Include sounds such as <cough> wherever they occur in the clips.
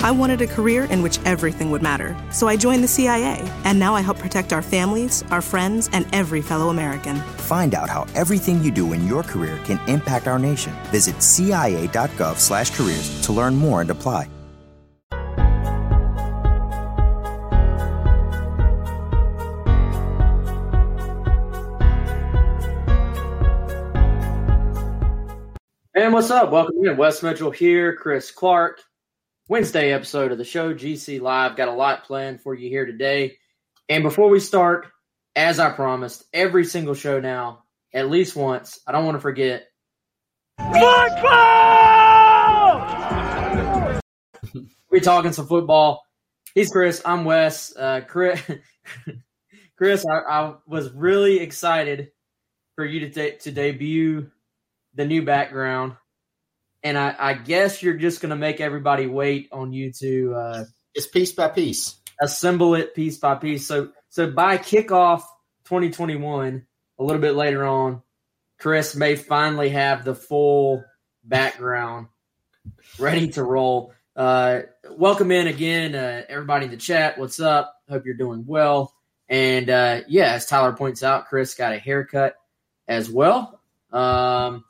I wanted a career in which everything would matter, so I joined the CIA, and now I help protect our families, our friends, and every fellow American. Find out how everything you do in your career can impact our nation. Visit cia.gov/careers to learn more and apply. And what's up? Welcome in. Wes Mitchell here, Chris Clark. Wednesday episode of the show, GC Live. Got a lot planned for you here today. And before we start, as I promised, every single show now, at least once, I don't want to forget. Football! We're talking some football. He's Chris. I'm Wes. Uh, Chris, <laughs> Chris I, I, was really excited for you to, to debut the new background and I, I guess you're just going to make everybody wait on you to. Uh, it's piece by piece. Assemble it piece by piece. So so by kickoff 2021, a little bit later on, Chris may finally have the full background ready to roll. Uh, welcome in again, uh, everybody in the chat. What's up? Hope you're doing well. And uh, yeah, as Tyler points out, Chris got a haircut as well. Um,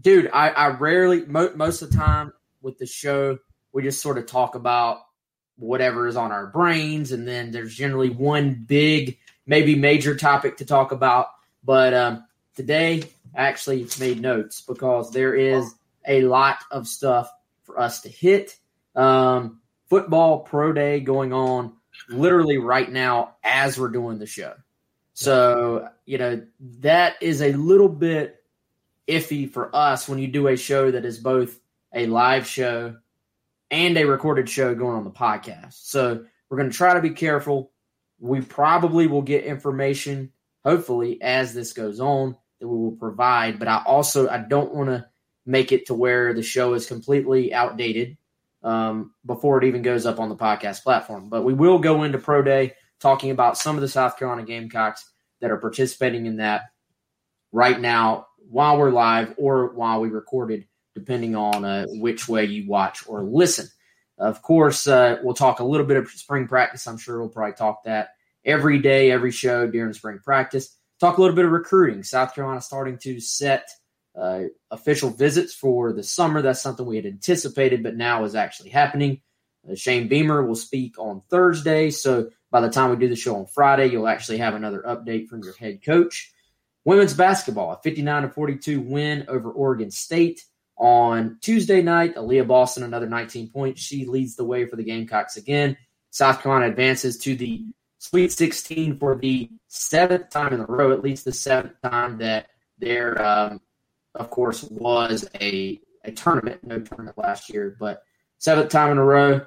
dude, I, I rarely, mo- most of the time with the show, we just sort of talk about whatever is on our brains, and then there's generally one big, maybe major topic to talk about. But um, today, I actually made notes because there is a lot of stuff for us to hit. Um, football pro day going on literally right now as we're doing the show. So, you know, that is a little bit iffy for us when you do a show that is both a live show and a recorded show going on the podcast. So we're going to try to be careful. We probably will get information, hopefully, as this goes on that we will provide. But I also I don't want to make it to where the show is completely outdated um, before it even goes up on the podcast platform. But we will go into pro day talking about some of the South Carolina Gamecocks that are participating in that right now while we're live or while we recorded, depending on uh, which way you watch or listen. Of course, uh, we'll talk a little bit of spring practice. I'm sure we'll probably talk that every day, every show during spring practice. Talk a little bit of recruiting. South Carolina starting to set uh, official visits for the summer. That's something we had anticipated, but now is actually happening. Uh, Shane Beamer will speak on Thursday. So by the time we do the show on Friday, you'll actually have another update from your head coach. Women's basketball, a 59 to 42 win over Oregon State on Tuesday night. Aliyah Boston, another 19 points. She leads the way for the Gamecocks again. South Carolina advances to the Sweet 16 for the seventh time in a row, at least the seventh time that there, um, of course, was a, a tournament. No tournament last year, but seventh time in a row.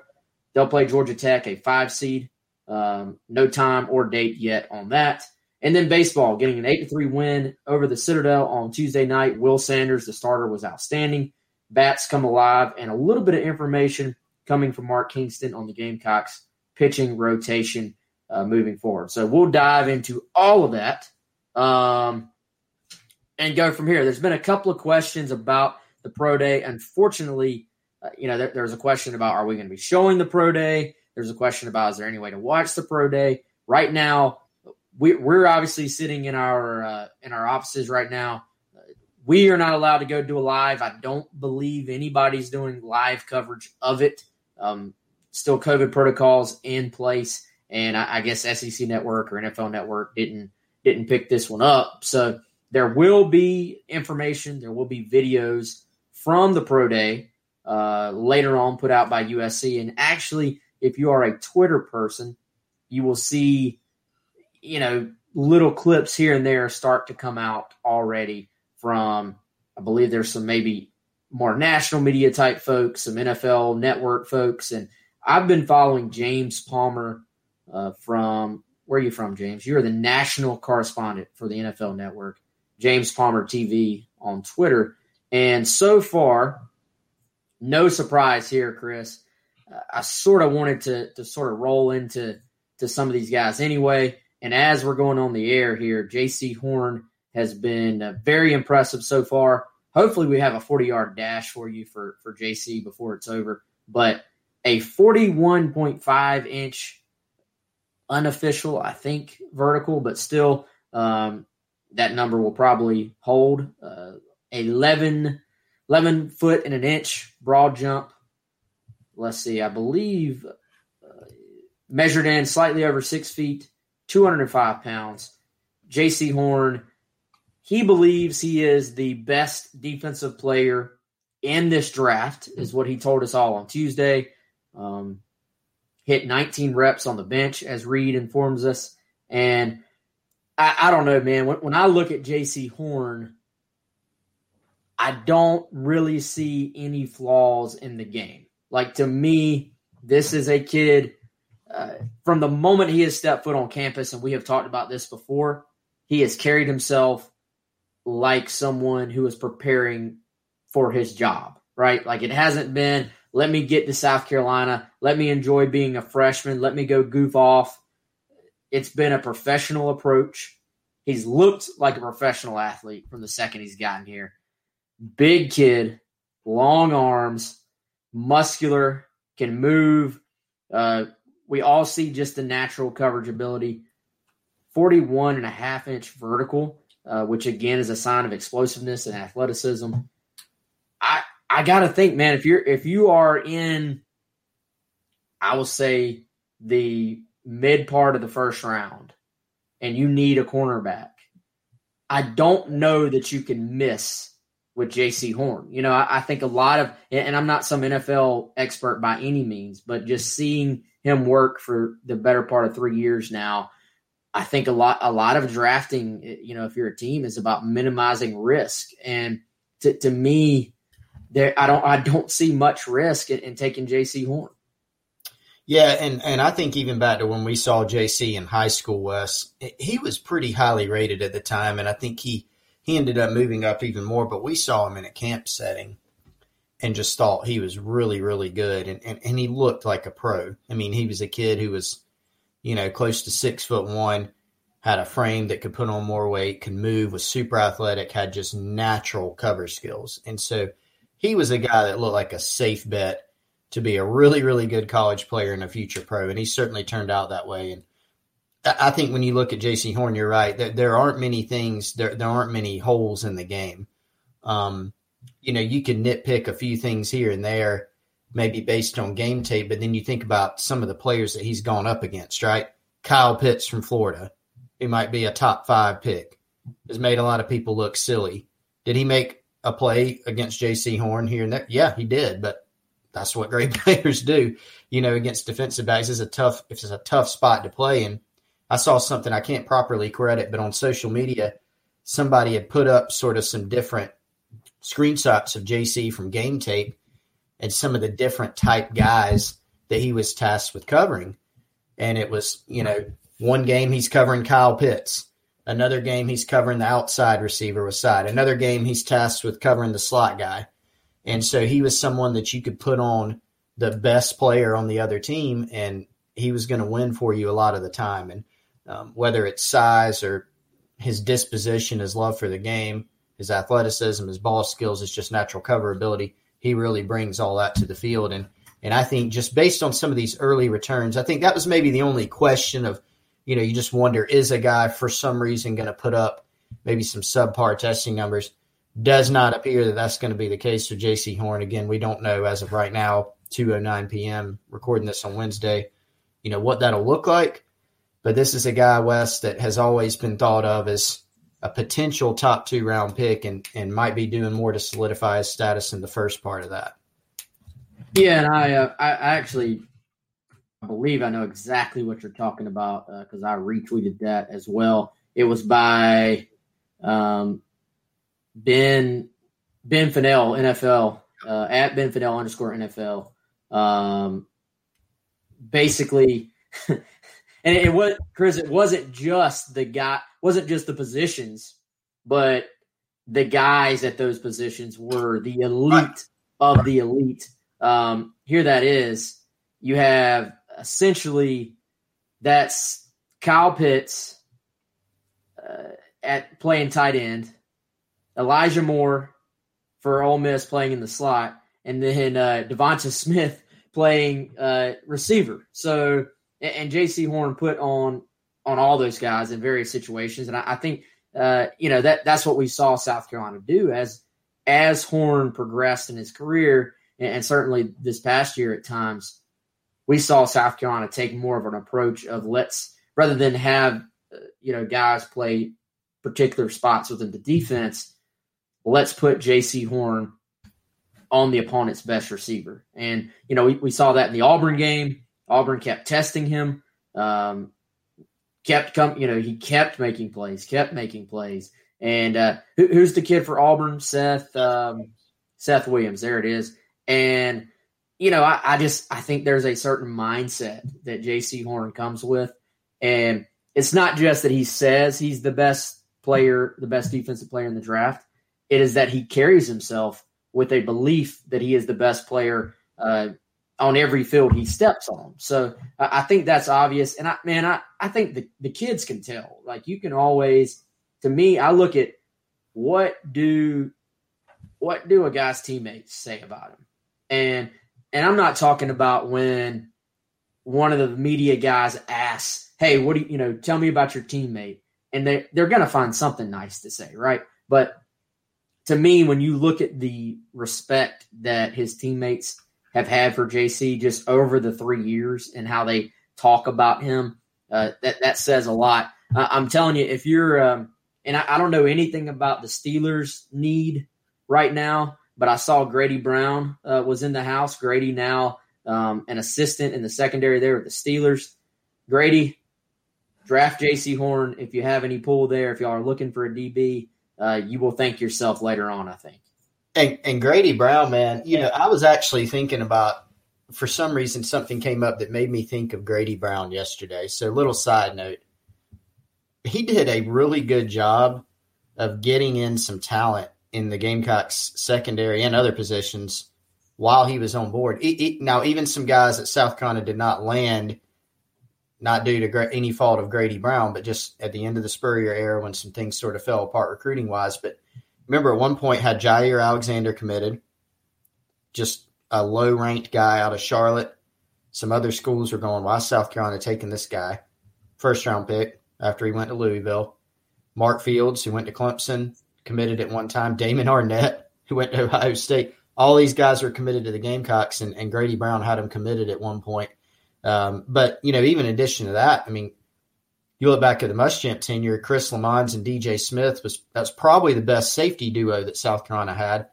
They'll play Georgia Tech, a five seed. Um, no time or date yet on that. And then baseball, getting an 8 to 3 win over the Citadel on Tuesday night. Will Sanders, the starter, was outstanding. Bats come alive, and a little bit of information coming from Mark Kingston on the Gamecocks pitching rotation uh, moving forward. So we'll dive into all of that um, and go from here. There's been a couple of questions about the pro day. Unfortunately, uh, you know, there, there's a question about are we going to be showing the pro day? There's a question about is there any way to watch the pro day? Right now, we, we're obviously sitting in our uh, in our offices right now. We are not allowed to go do a live. I don't believe anybody's doing live coverage of it. Um, still, COVID protocols in place, and I, I guess SEC Network or NFL Network didn't didn't pick this one up. So there will be information. There will be videos from the pro day uh, later on put out by USC. And actually, if you are a Twitter person, you will see you know, little clips here and there start to come out already from, I believe there's some maybe more national media type folks, some NFL network folks, and I've been following James Palmer uh, from where are you from, James? You're the national correspondent for the NFL Network, James Palmer TV on Twitter. And so far, no surprise here, Chris. Uh, I sort of wanted to to sort of roll into to some of these guys anyway. And as we're going on the air here, J.C. Horn has been uh, very impressive so far. Hopefully, we have a 40 yard dash for you for for JC before it's over. But a 41.5 inch unofficial, I think, vertical, but still, um, that number will probably hold. Uh, 11, 11 foot and an inch broad jump. Let's see, I believe uh, measured in slightly over six feet, 205 pounds. J.C. Horn, he believes he is the best defensive player in this draft, is what he told us all on Tuesday. Um, hit 19 reps on the bench, as Reed informs us. And I, I don't know, man. When, when I look at J.C. Horn, I don't really see any flaws in the game. Like to me, this is a kid uh, from the moment he has stepped foot on campus, and we have talked about this before. He has carried himself like someone who is preparing for his job, right? Like it hasn't been let me get to South Carolina. Let me enjoy being a freshman. Let me go goof off. It's been a professional approach. He's looked like a professional athlete from the second he's gotten here. Big kid, long arms, muscular, can move. Uh, we all see just the natural coverage ability. 41 and a half inch vertical, uh, which again is a sign of explosiveness and athleticism. I I gotta think, man, if you're if you are in, I will say the mid part of the first round, and you need a cornerback, I don't know that you can miss with J.C. Horn. You know, I, I, think a lot of, and I'm not some NFL expert by any means, but just seeing him work for the better part of three years now, I think a lot, a lot of drafting, you know, if you're a team, is about minimizing risk. And to, to me, there I don't I don't see much risk in, in taking J.C. Horn. Yeah, and and I think even back to when we saw JC in high school, Wes, he was pretty highly rated at the time, and I think he he ended up moving up even more. But we saw him in a camp setting, and just thought he was really really good, and and, and he looked like a pro. I mean, he was a kid who was, you know, close to six foot one, had a frame that could put on more weight, could move, was super athletic, had just natural cover skills, and so he was a guy that looked like a safe bet to be a really, really good college player and a future pro. And he certainly turned out that way. And I think when you look at JC Horn, you're right. There, there aren't many things, there, there aren't many holes in the game. Um, you know, you can nitpick a few things here and there, maybe based on game tape, but then you think about some of the players that he's gone up against, right? Kyle Pitts from Florida, he might be a top five pick, has made a lot of people look silly. Did he make a play against J.C. Horn here and there? Yeah, he did, but that's what great <laughs> players do. You know, against defensive backs is a tough it's a tough spot to play. And I saw something I can't properly credit, but on social media, somebody had put up sort of some different screenshots of JC from game tape and some of the different type guys that he was tasked with covering. And it was, you know, one game he's covering Kyle Pitts. Another game he's covering the outside receiver with side. Another game he's tasked with covering the slot guy. And so he was someone that you could put on the best player on the other team, and he was going to win for you a lot of the time. And um, whether it's size or his disposition, his love for the game, his athleticism, his ball skills, his just natural cover ability, he really brings all that to the field. And and I think just based on some of these early returns, I think that was maybe the only question of – you know, you just wonder is a guy for some reason going to put up maybe some subpar testing numbers? Does not appear that that's going to be the case for J.C. Horn. Again, we don't know as of right now, 2:09 p.m. recording this on Wednesday. You know what that'll look like, but this is a guy Wes that has always been thought of as a potential top two round pick, and and might be doing more to solidify his status in the first part of that. Yeah, and I uh, I actually I believe I know exactly what you're talking about because uh, I retweeted that as well. It was by um, Ben Ben Fennell NFL uh, at Ben Fennell underscore NFL. Um, basically, <laughs> and it was Chris. It wasn't just the guy, wasn't just the positions, but the guys at those positions were the elite right. of the elite. Um, here that is, you have essentially that's Kyle Pitts uh, at playing tight end, Elijah Moore for Ole Miss playing in the slot, and then uh, Devonta Smith playing uh, receiver. So and, and Jaycee Horn put on on all those guys in various situations, and I, I think uh, you know that that's what we saw South Carolina do as as Horn progressed in his career, and, and certainly this past year at times, we saw South Carolina take more of an approach of let's rather than have uh, you know guys play particular spots within the defense, let's put J.C. Horn on the opponent's best receiver. And, you know, we, we saw that in the Auburn game. Auburn kept testing him. Um, kept come, you know, he kept making plays, kept making plays. And uh, who, who's the kid for Auburn? Seth um, Seth Williams. There it is. And you know, I, I, just I think there's a certain mindset that J.C. Horn comes with, and it's not just that he says he's the best player, the best defensive player in the draft. It is that he carries himself with a belief that he is the best player uh, on every field he steps on. So I think that's obvious. And I, man, I, I think the, the kids can tell. Like you can always, to me, I look at what do what do a guy's teammates say about him, and and I'm not talking about when one of the media guys asks, "Hey, what do you, you know? Tell me about your teammate," and they they're gonna find something nice to say, right? But to me, when you look at the respect that his teammates have had for JC just over the three years and how they talk about him, uh, that that says a lot. Uh, I'm telling you, if you're, um, and I, I, don't know anything about the Steelers' need right now, but I saw Grady Brown uh, was in the house. Grady now um, an assistant in the secondary there with the Steelers. Grady, draft J.C. Horn if you have any pull there. If y'all are looking for a DB, uh, you will thank yourself later on. I think. And, and Grady Brown, man, you know, I was actually thinking about. For some reason, something came up that made me think of Grady Brown yesterday. So, little side note, he did a really good job of getting in some talent in the Gamecocks secondary and other positions while he was on board. It, it, now, even some guys at South Carolina did not land not due to any fault of Grady Brown, but just at the end of the Spurrier era when some things sort of fell apart recruiting wise. But remember, at one point had Jaire Alexander committed, just a low ranked guy out of Charlotte. Some other schools were going, why South Carolina taking this guy? First round pick after he went to Louisville. Mark Fields, who went to Clemson, committed at one time. Damon Arnette, <laughs> who went to Ohio State. All these guys were committed to the Gamecocks, and, and Grady Brown had him committed at one point. Um, but you know, even in addition to that, I mean, you look back at the Muschamp tenure, Chris Lammons and DJ Smith was that's probably the best safety duo that South Carolina had.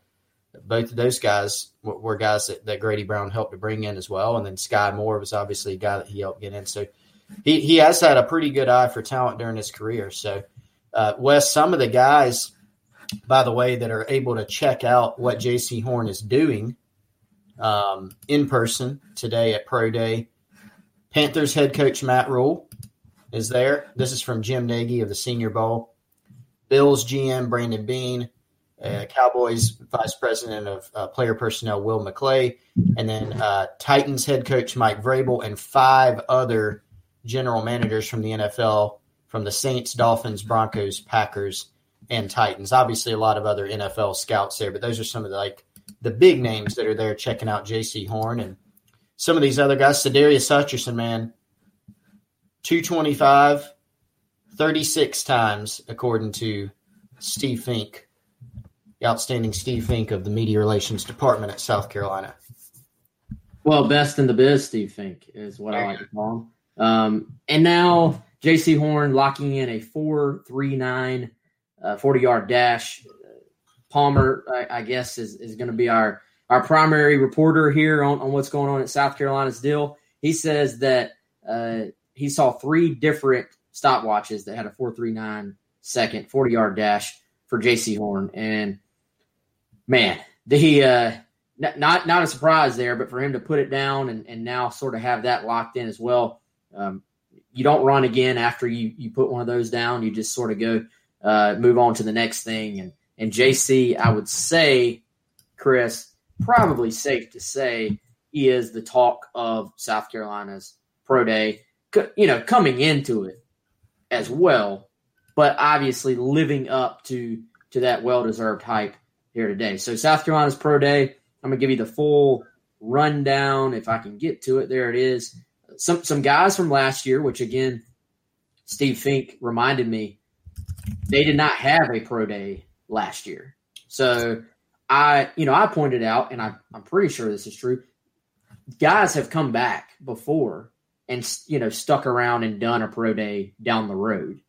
Both of those guys were, guys that, that, Grady Brown helped to bring in as well, and then Skai Moore was obviously a guy that he helped get in. So he he has had a pretty good eye for talent during his career. So uh, Wes, some of the guys, by the way, that are able to check out what J.C. Horn is doing um, in person today at Pro Day Panthers head coach Matt Rhule is there. This is from Jim Nagy of the Senior Bowl. Bills GM Brandon Beane, uh, Cowboys Vice President of uh, Player Personnel Will McClay, and then uh, Titans head coach Mike Vrabel, and five other general managers from the NFL from the Saints, Dolphins, Broncos, Packers, and Titans. Obviously, a lot of other NFL scouts there, but those are some of the like the big names that are there checking out J.C. Horn and some of these other guys, Sadarius Hutcherson, man, 225, 36 times, according to Steve Fink, the outstanding Steve Fink of the Media Relations Department at South Carolina. Well, best in the biz, Steve Fink is what I like to call him. Um, and now J.C. Horn locking in a 4.39 uh, 40 yard dash. Palmer, I, I guess, is, is going to be our our primary reporter here on, on what's going on at South Carolina's deal, he says that uh, he saw three different stopwatches that had a 439 second 40 yard dash for JC Horn. And man, the uh, not not a surprise there, but for him to put it down and, and now sort of have that locked in as well. Um, you don't run again after you you put one of those down. You just sort of go uh, move on to the next thing. And and JC, I would say, Chris, probably safe to say, he is the talk of South Carolina's pro day. You know, coming into it as well, but obviously living up to to that well deserved hype here today. So South Carolina's pro day. I'm gonna give you the full rundown if I can get to it. There it is. Some some guys from last year, which again, Steve Fink reminded me they did not have a pro day last year. So I, you know, I pointed out, and I, I'm pretty sure this is true. Guys have come back before and you know stuck around and done a pro day down the road.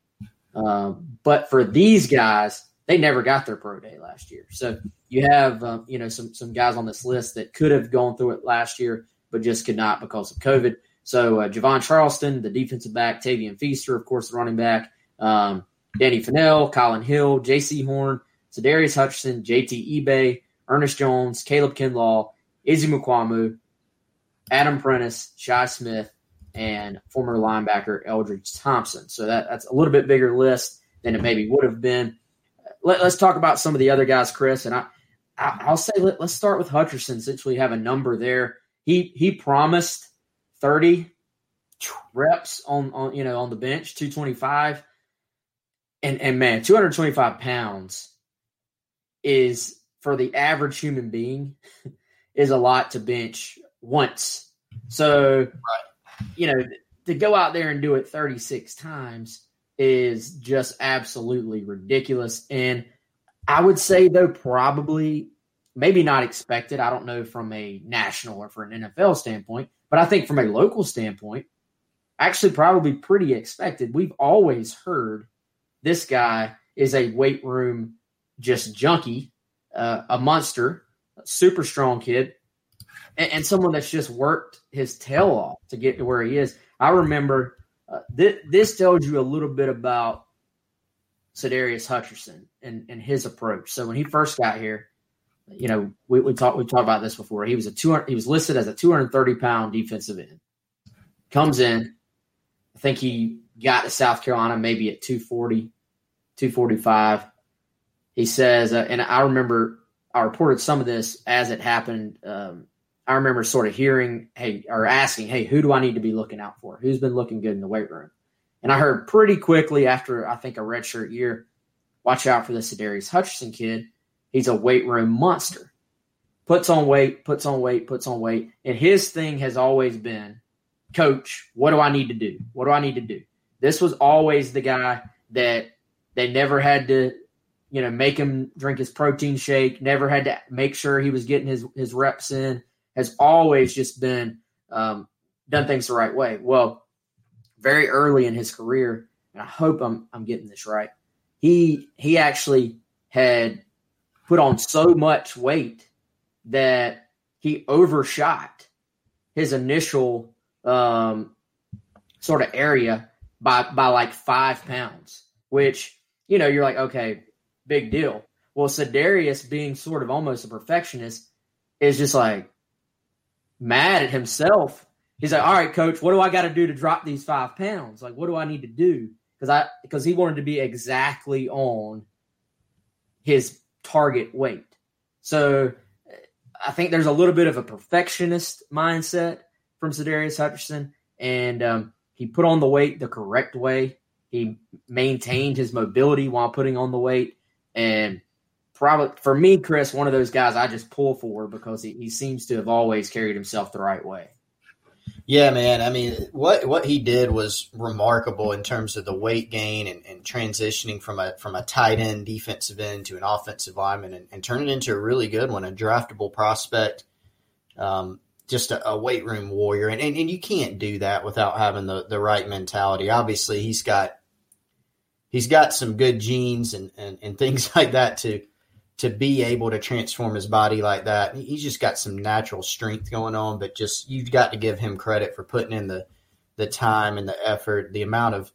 Uh, but for these guys, they never got their pro day last year. So you have um, you know some some guys on this list that could have gone through it last year, but just could not because of COVID. So uh, Javon Charleston, the defensive back, Tavien Feaster, of course, the running back, um, Danny Fennell, Collin Hill, J.C. Horn, Sadarius Hutcherson, JT Ibe, Ernest Jones, Caleb Kinlaw, Izzy Mukuamu, Adam Prentice, Shi Smith, and former linebacker Eldridge Thompson. So that, that's a little bit bigger list than it maybe would have been. Let, us talk about some of the other guys, Chris. And I, I will say let, us start with Hutcherson since we have a number there. He he promised 30 reps on on you know on the bench, 225 and and man, 225 pounds is for the average human being <laughs> is a lot to bench once. So, right. You know, to go out there and do it 36 times is just absolutely ridiculous. And I would say, though, probably maybe not expected. I don't know from a national or for an NFL standpoint, but I think from a local standpoint, actually probably pretty expected. We've always heard this guy is a weight room just junkie, uh, a monster, super strong kid, and, and, someone that's just worked his tail off to get to where he is. I remember uh, th- this tells you a little bit about Sadarius Hutcherson and, and his approach. So when he first got here, you know, we, we talked we talked about this before. He was a two he was listed as a 230 pound defensive end. Comes in, I think he got to South Carolina maybe at 240, 245. He says, uh, and I remember I reported some of this as it happened. Um, I remember sort of hearing, hey, or asking, hey, who do I need to be looking out for? Who's been looking good in the weight room? And I heard pretty quickly after I think a redshirt year, watch out for the Sadarius Hutcherson kid. He's a weight room monster. Puts on weight, puts on weight, puts on weight. And his thing has always been, coach, what do I need to do? What do I need to do? This was always the guy that they never had to, you know, make him drink his protein shake. Never had to make sure he was getting his his reps in. Has always just been um, done things the right way. Well, very early in his career, and I hope I'm I'm getting this right. He he actually had put on so much weight that he overshot his initial um, sort of area by by like five pounds, which you know, you're like, okay, big deal. Well, Sadarius being sort of almost a perfectionist is just like mad at himself. He's like, all right, coach, what do I got to do to drop these five pounds? Like, what do I need to do? Because I because he wanted to be exactly on his target weight. So I think there's a little bit of a perfectionist mindset from Sadarius Hutcherson, and um, he put on the weight the correct way. He maintained his mobility while putting on the weight. And probably for me, Chris, one of those guys I just pull for because he, he seems to have always carried himself the right way. Yeah, man. I mean, what what he did was remarkable in terms of the weight gain and, and transitioning from a from a tight end defensive end to an offensive lineman and, and turning into a really good one, a draftable prospect. Um, just a, a, weight room warrior, and, and and you can't do that without having the the right mentality. Obviously, he's got he's got some good genes and, and, and things <laughs> like that to to be able to transform his body like that. He's just got some natural strength going on, but just you've got to give him credit for putting in the the time and the effort, the amount of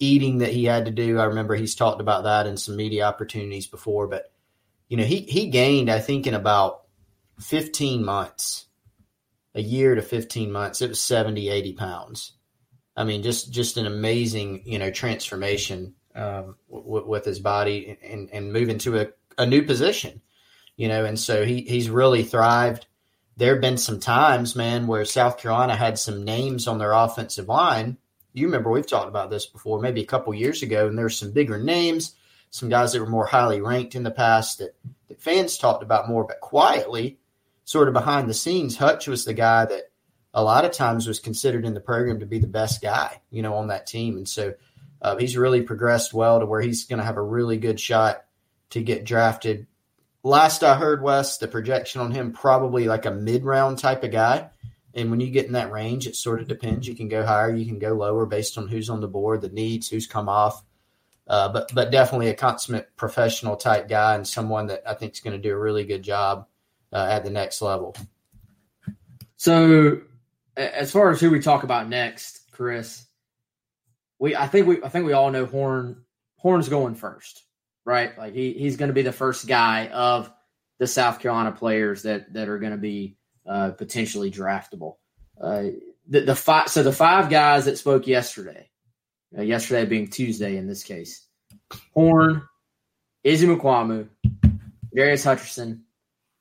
eating that he had to do. I remember he's talked about that in some media opportunities before, but you know, he he gained, I think, in about 15 months, a year to 15 months, it was 70, 80 pounds. I mean, just just an amazing, you know, transformation um, w- with his body and, and moving to a, a new position, you know, and so he he's really thrived. There have been some times, man, where South Carolina had some names on their offensive line. You remember we've talked about this before, maybe a couple years ago, and there's some bigger names, some guys that were more highly ranked in the past that, that fans talked about more, but quietly, sort of behind the scenes, Hutch was the guy that a lot of times was considered in the program to be the best guy, you know, on that team. And so uh, he's really progressed well to where he's going to have a really good shot to get drafted. Last I heard, Wes, the projection on him probably like a mid round type of guy. And when you get in that range, it sort of depends. You can go higher, you can go lower based on who's on the board, the needs, who's come off. Uh, but but definitely a consummate professional type guy and someone that I think is going to do a really good job uh, at the next level. So as far as who we talk about next, Chris, we I think we I think we all know Horn Horn's going first, right? Like he he's going to be the first guy of the South Carolina players that that are going to be uh, potentially draftable. Uh, the the five so the five guys that spoke yesterday, uh, yesterday being Tuesday in this case, Horn, Izzy Mukuamu, Darius Hutcherson,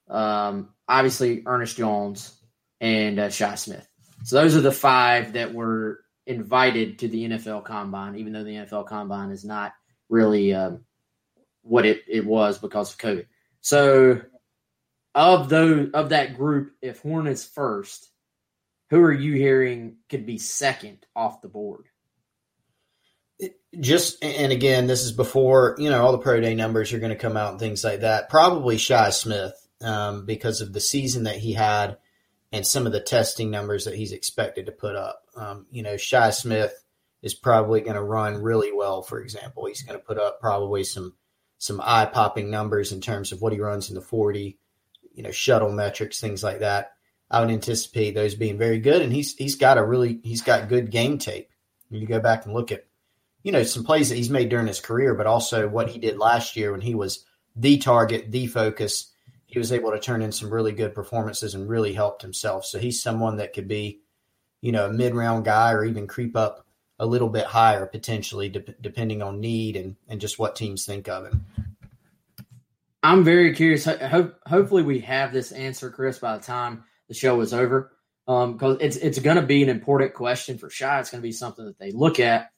um, obviously Ernest Jones, and uh, Shi Smith. So those are the five that were invited to the NFL Combine, even though the NFL Combine is not really um, what it, it was because of COVID. So of those of that group, if Horn is first, who are you hearing could be second off the board? Just and again, this is before you know all the pro day numbers are going to come out and things like that. Probably Shi Smith um, because of the season that he had and some of the testing numbers that he's expected to put up. Um, you know, Shi Smith is probably going to run really well. For example, he's going to put up probably some some eye popping numbers in terms of what he runs in the forty, you know, shuttle metrics, things like that. I would anticipate those being very good, and he's he's got a really he's got good game tape. When you go back and look at, you know, some plays that he's made during his career, but also what he did last year when he was the target, the focus he was able to turn in some really good performances and really helped himself. So he's someone that could be, you know, a mid round guy or even creep up a little bit higher potentially, de- depending on need and, and just what teams think of him. I'm very curious. Ho- hopefully, we have this answer, Chris, by the time the show is over, because um, it's it's going to be an important question for Shi. It's going to be something that they look at.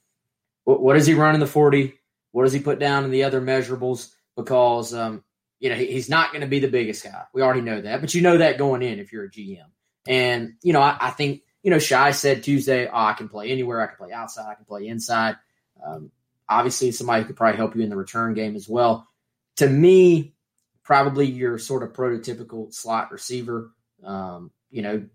What, what does he run in the 40? What does he put down in the other measurables? Because um, you know, he's not going to be the biggest guy. We already know that, but you know that going in if you're a GM. And, you know, I, I think, you know, Shi said Tuesday, oh, I can play anywhere. I can play outside. I can play inside. Um, obviously, somebody who could probably help you in the return game as well. To me, probably your sort of prototypical slot receiver. Um, you know,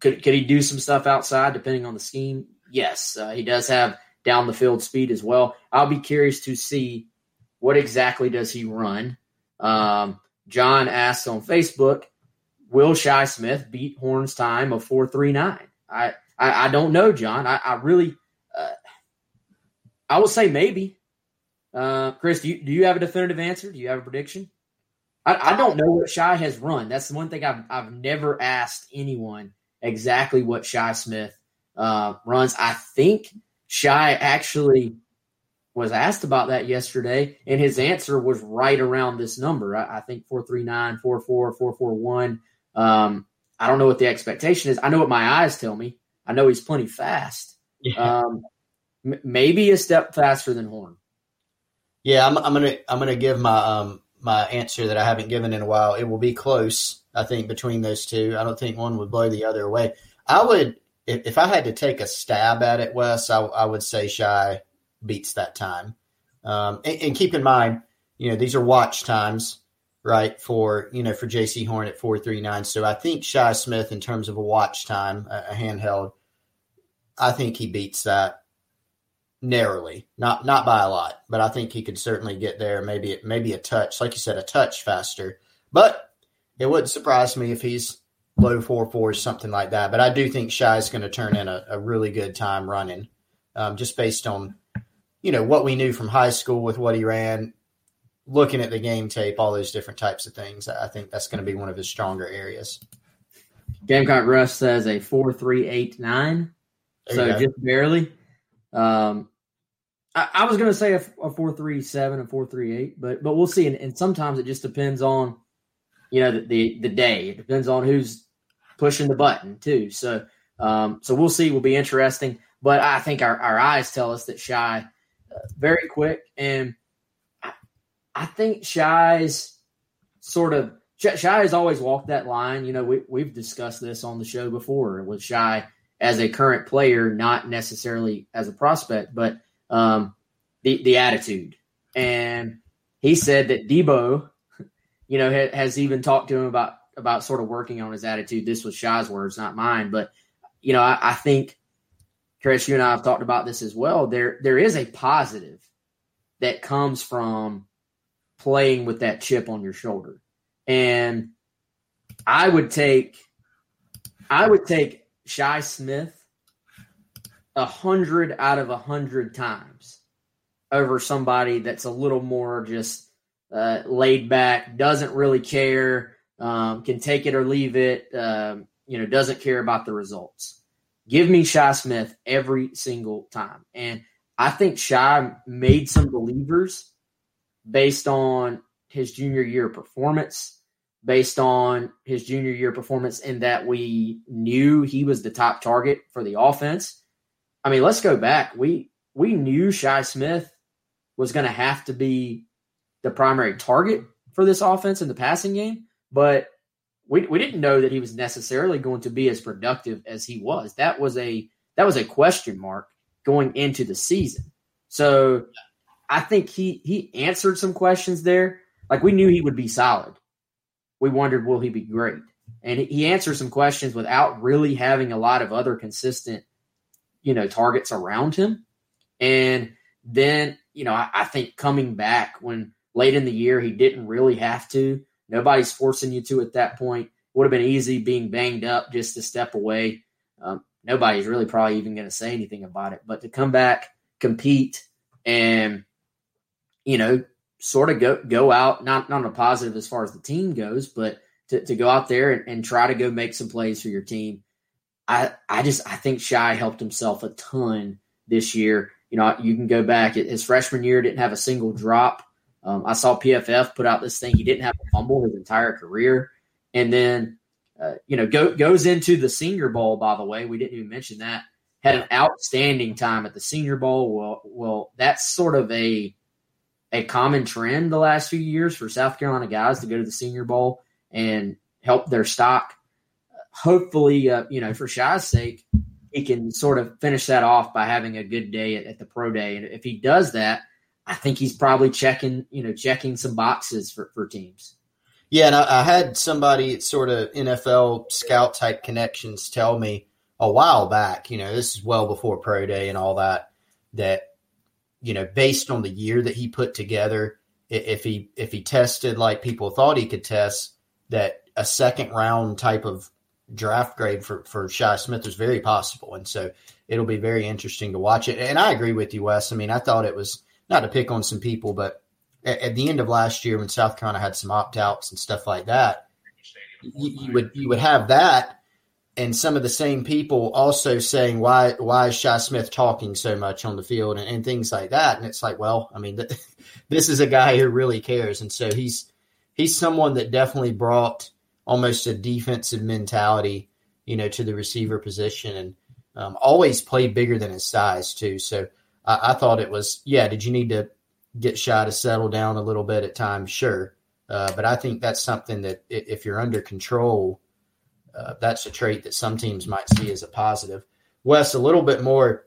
could, could he do some stuff outside depending on the scheme? Yes. Uh, he does have down the field speed as well. I'll be curious to see what exactly does he run um, John asks on Facebook, will Shi Smith beat Horn's time of 439? I, I, I don't know, John. I, I really, uh, I will say maybe. Uh, Chris, do you, do you have a definitive answer? Do you have a prediction? I, I don't know what Shi has run. That's the one thing I've, I've never asked anyone exactly what Shi Smith uh, runs. I think Shi actually – was asked about that yesterday, and his answer was right around this number. I, I think 439, 44, 441. Um, I don't know what the expectation is. I know what my eyes tell me. I know he's plenty fast. Yeah. Um, m- maybe a step faster than Horn. Yeah, I'm, I'm, gonna I'm gonna give my um, my answer that I haven't given in a while. It will be close, I think, between those two. I don't think one would blow the other away. I would, if, if I had to take a stab at it, Wes, I, I would say Shi beats that time. Um, and, and, keep in mind, you know, these are watch times, right? For, you know, for JC Horn at 439. So I think Shi Smith, in terms of a watch time, a, handheld, I think he beats that narrowly, not not by a lot, but I think he could certainly get there. Maybe maybe a touch, like you said, a touch faster. But it wouldn't surprise me if he's low four fours, something like that. But I do think Shi is going to turn in a, a, really good time running, um, just based on you know what we knew from high school with what he ran, looking at the game tape, all those different types of things. I think that's going to be one of his stronger areas. Gamecock Rush says a four three eight nine, so just barely. Um, I, I was going to say a, a four three seven and four three eight, but but we'll see. And, and, sometimes it just depends on you know the, the, the day. It depends on who's pushing the button too. So um, so we'll see. Will be interesting. But I think our, our eyes tell us that Shi uh, very quick, and I think Shi's sort of Shi has always walked that line. You know, we, we've discussed this on the show before with Shi as a current player, not necessarily as a prospect, but um, the the attitude. And he said that Deebo, <laughs> you know, ha, has even talked to him about about sort of working on his attitude. This was Shi's words, not mine. But you know, I, I think Chris, you and I have talked about this as well. There there is a positive that comes from playing with that chip on your shoulder. And I would take I would take Shi Smith a hundred out of a hundred times over somebody that's a little more just uh, laid back, doesn't really care, um, can take it or leave it, um, you know, doesn't care about the results. Give me Shi Smith every single time. And I think Shi made some believers based on his junior year performance, based on his junior year performance, in that we knew he was the top target for the offense. I mean, let's go back. We we knew Shi Smith was going to have to be the primary target for this offense in the passing game, but we we didn't know that he was necessarily going to be as productive as he was. That was a that was a question mark going into the season. So I think he he answered some questions there. Like we knew he would be solid. We wondered will he be great, and he answered some questions without really having a lot of other consistent, you know, targets around him. And then you know I, I think coming back when late in the year he didn't really have to. Nobody's forcing you to at that point. Would have been easy being banged up just to step away. Um, nobody's really probably even going to say anything about it. But to come back, compete, and you know, sort of go go out not not a positive as far as the team goes, but to, to go out there and, and try to go make some plays for your team. I I just I think Shi helped himself a ton this year. You know, you can go back his freshman year didn't have a single drop. Um, I saw PFF put out this thing. He didn't have a fumble his entire career, and then uh, you know go, goes into the Senior Bowl. By the way, we didn't even mention that. Had an outstanding time at the Senior Bowl. Well, well, that's sort of a a common trend the last few years for South Carolina guys to go to the Senior Bowl and help their stock. Hopefully, uh, you know, for Shi's sake, he can sort of finish that off by having a good day at, at, the pro day. And if he does that, I think he's probably checking, you know, checking some boxes for, for teams. Yeah, and I, I had somebody sort of NFL scout type connections tell me a while back, you know, this is well before pro day and all that, that you know, based on the year that he put together, if he if he tested like people thought he could test, that a second round type of draft grade for for Shi Smith is very possible, and so it'll be very interesting to watch it. And I agree with you, Wes. I mean, I thought it was not to pick on some people, but at, at the end of last year when South Carolina had some opt outs and stuff like that, you, you would you would have that and some of the same people also saying why why is Shi Smith talking so much on the field and, and things like that. And it's like, well, I mean, th- <laughs> this is a guy who really cares, and so he's he's someone that definitely brought almost a defensive mentality, you know, to the receiver position, and um, always played bigger than his size too. So I, I, thought it was, yeah. Did you need to get Shi to settle down a little bit at times? Sure, uh, but I think that's something that if you're under control uh, that's a trait that some teams might see as a positive. Wes, a little bit more,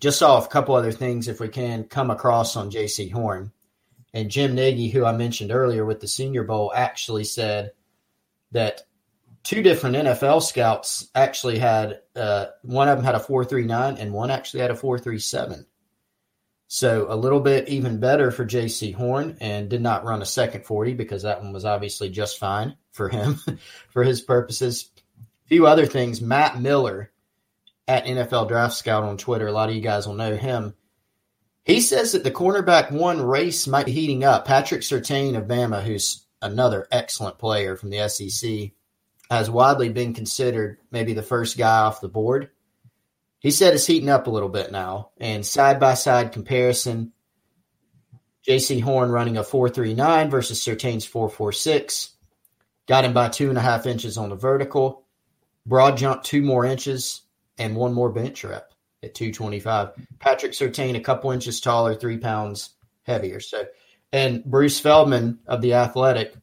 just saw a couple other things if we can come across on J.C. Horn. And Jim Nagy, who I mentioned earlier with the Senior Bowl, actually said that two different NFL scouts actually had uh, one of them had a 439 and one actually had a 437. So a little bit even better for J.C. Horn and did not run a second 40 because that one was obviously just fine for him <laughs> for his purposes. A few other things. Matt Miller at NFL Draft Scout on Twitter. A lot of you guys will know him. He says that the cornerback one race might be heating up. Patrick Surtain of Bama, who's another excellent player from the SEC, has widely been considered maybe the first guy off the board. He said it's heating up a little bit now. And side by side comparison, J.C. Horn running a 4.39 versus Surtain's 4.46. Got him by two and a half inches on the vertical. Broad jump two more inches and one more bench rep at 225. Patrick Surtain a couple inches taller, three pounds heavier. So, and Bruce Feldman of the Athletic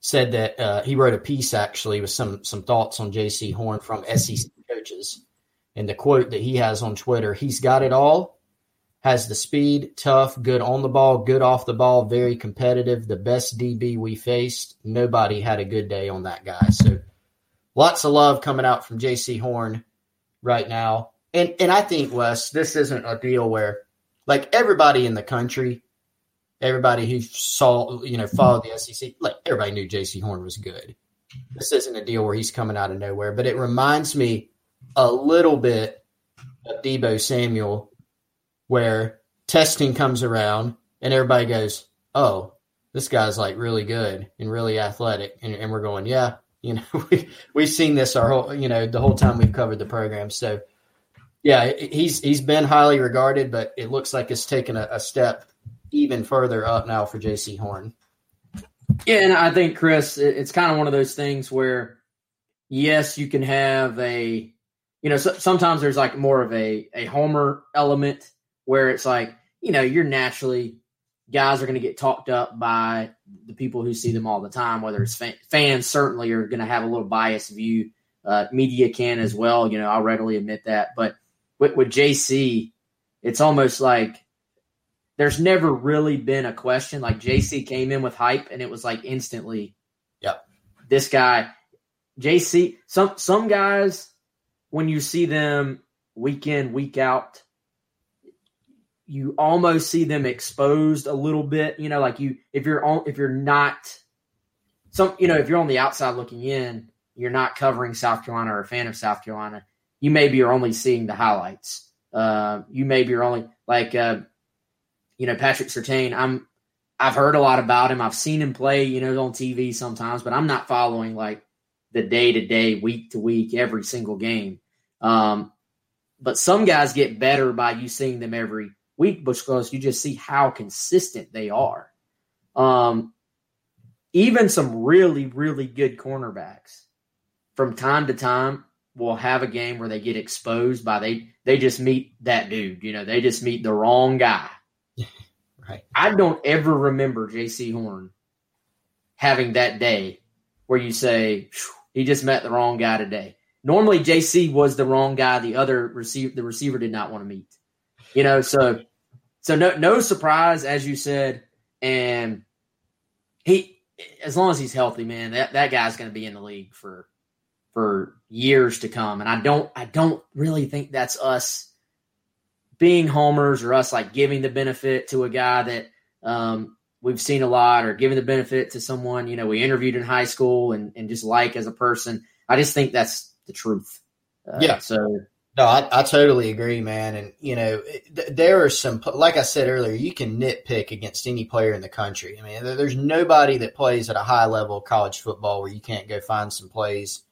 said that uh, he wrote a piece actually with some some thoughts on Jaycee Horn from SEC coaches, and the quote that he has on Twitter: "He's got it all." Has the speed, tough, good on the ball, good off the ball, very competitive. The best DB we faced. Nobody had a good day on that guy. So lots of love coming out from Jaycee Horn right now. And and I think Wes, this isn't a deal where like everybody in the country, everybody who saw you know followed the SEC, like everybody knew Jaycee Horn was good. This isn't a deal where he's coming out of nowhere, but it reminds me a little bit of Deebo Samuel where testing comes around and everybody goes, "Oh, this guy's like really good and really athletic," and, and we're going, "Yeah, you know, <laughs> we we've seen this our whole, you know, the whole time we've covered the program." So, yeah, he's he's been highly regarded, but it looks like it's taken a, a step even further up now for Jaycee Horn. Yeah, and I think Chris, it's kind of one of those things where, yes, you can have a, you know, so, sometimes there's like more of a a homer element where it's like, you know, you're naturally guys are going to get talked up by the people who see them all the time, whether it's fan, fans certainly are going to have a little biased view. Uh, media can as well. You know, I'll readily admit that. But with, with Jaycee, it's almost like there's never really been a question. Like Jaycee came in with hype and it was like instantly, yep, this guy, Jaycee, some, some guys, when you see them week in, week out, you almost see them exposed a little bit. You know, like you if you're on if you're not some you know if you're on the outside looking in, you're not covering South Carolina or a fan of South Carolina. You maybe are only seeing the highlights. Uh, you maybe are only like uh, you know Patrick Surtain. I'm I've heard a lot about him. I've seen him play, you know, on TV sometimes, but I'm not following like the day to day, week to week, every single game. Um, but some guys get better by you seeing them every week because you just see how consistent they are. Um, even some really, really good cornerbacks from time to time will have a game where they get exposed by they they just meet that dude. You know, they just meet the wrong guy. <laughs> right. I don't ever remember Jaycee Horn having that day where you say he just met the wrong guy today. Normally, Jaycee was the wrong guy. The other receiver, the receiver, did not want to meet. You know, so so no no surprise, as you said, and he as long as he's healthy, man, that, that guy's going to be in the league for for years to come. And I don't I don't really think that's us being homers or us like giving the benefit to a guy that um, we've seen a lot or giving the benefit to someone you know we interviewed in high school and, and just like as a person. I just think that's the truth. Uh, yeah. So no, I, I totally agree, man. And you know, th- there are some, like I said earlier, you can nitpick against any player in the country. I mean, there's nobody that plays at a high level of college football where you can't go find some plays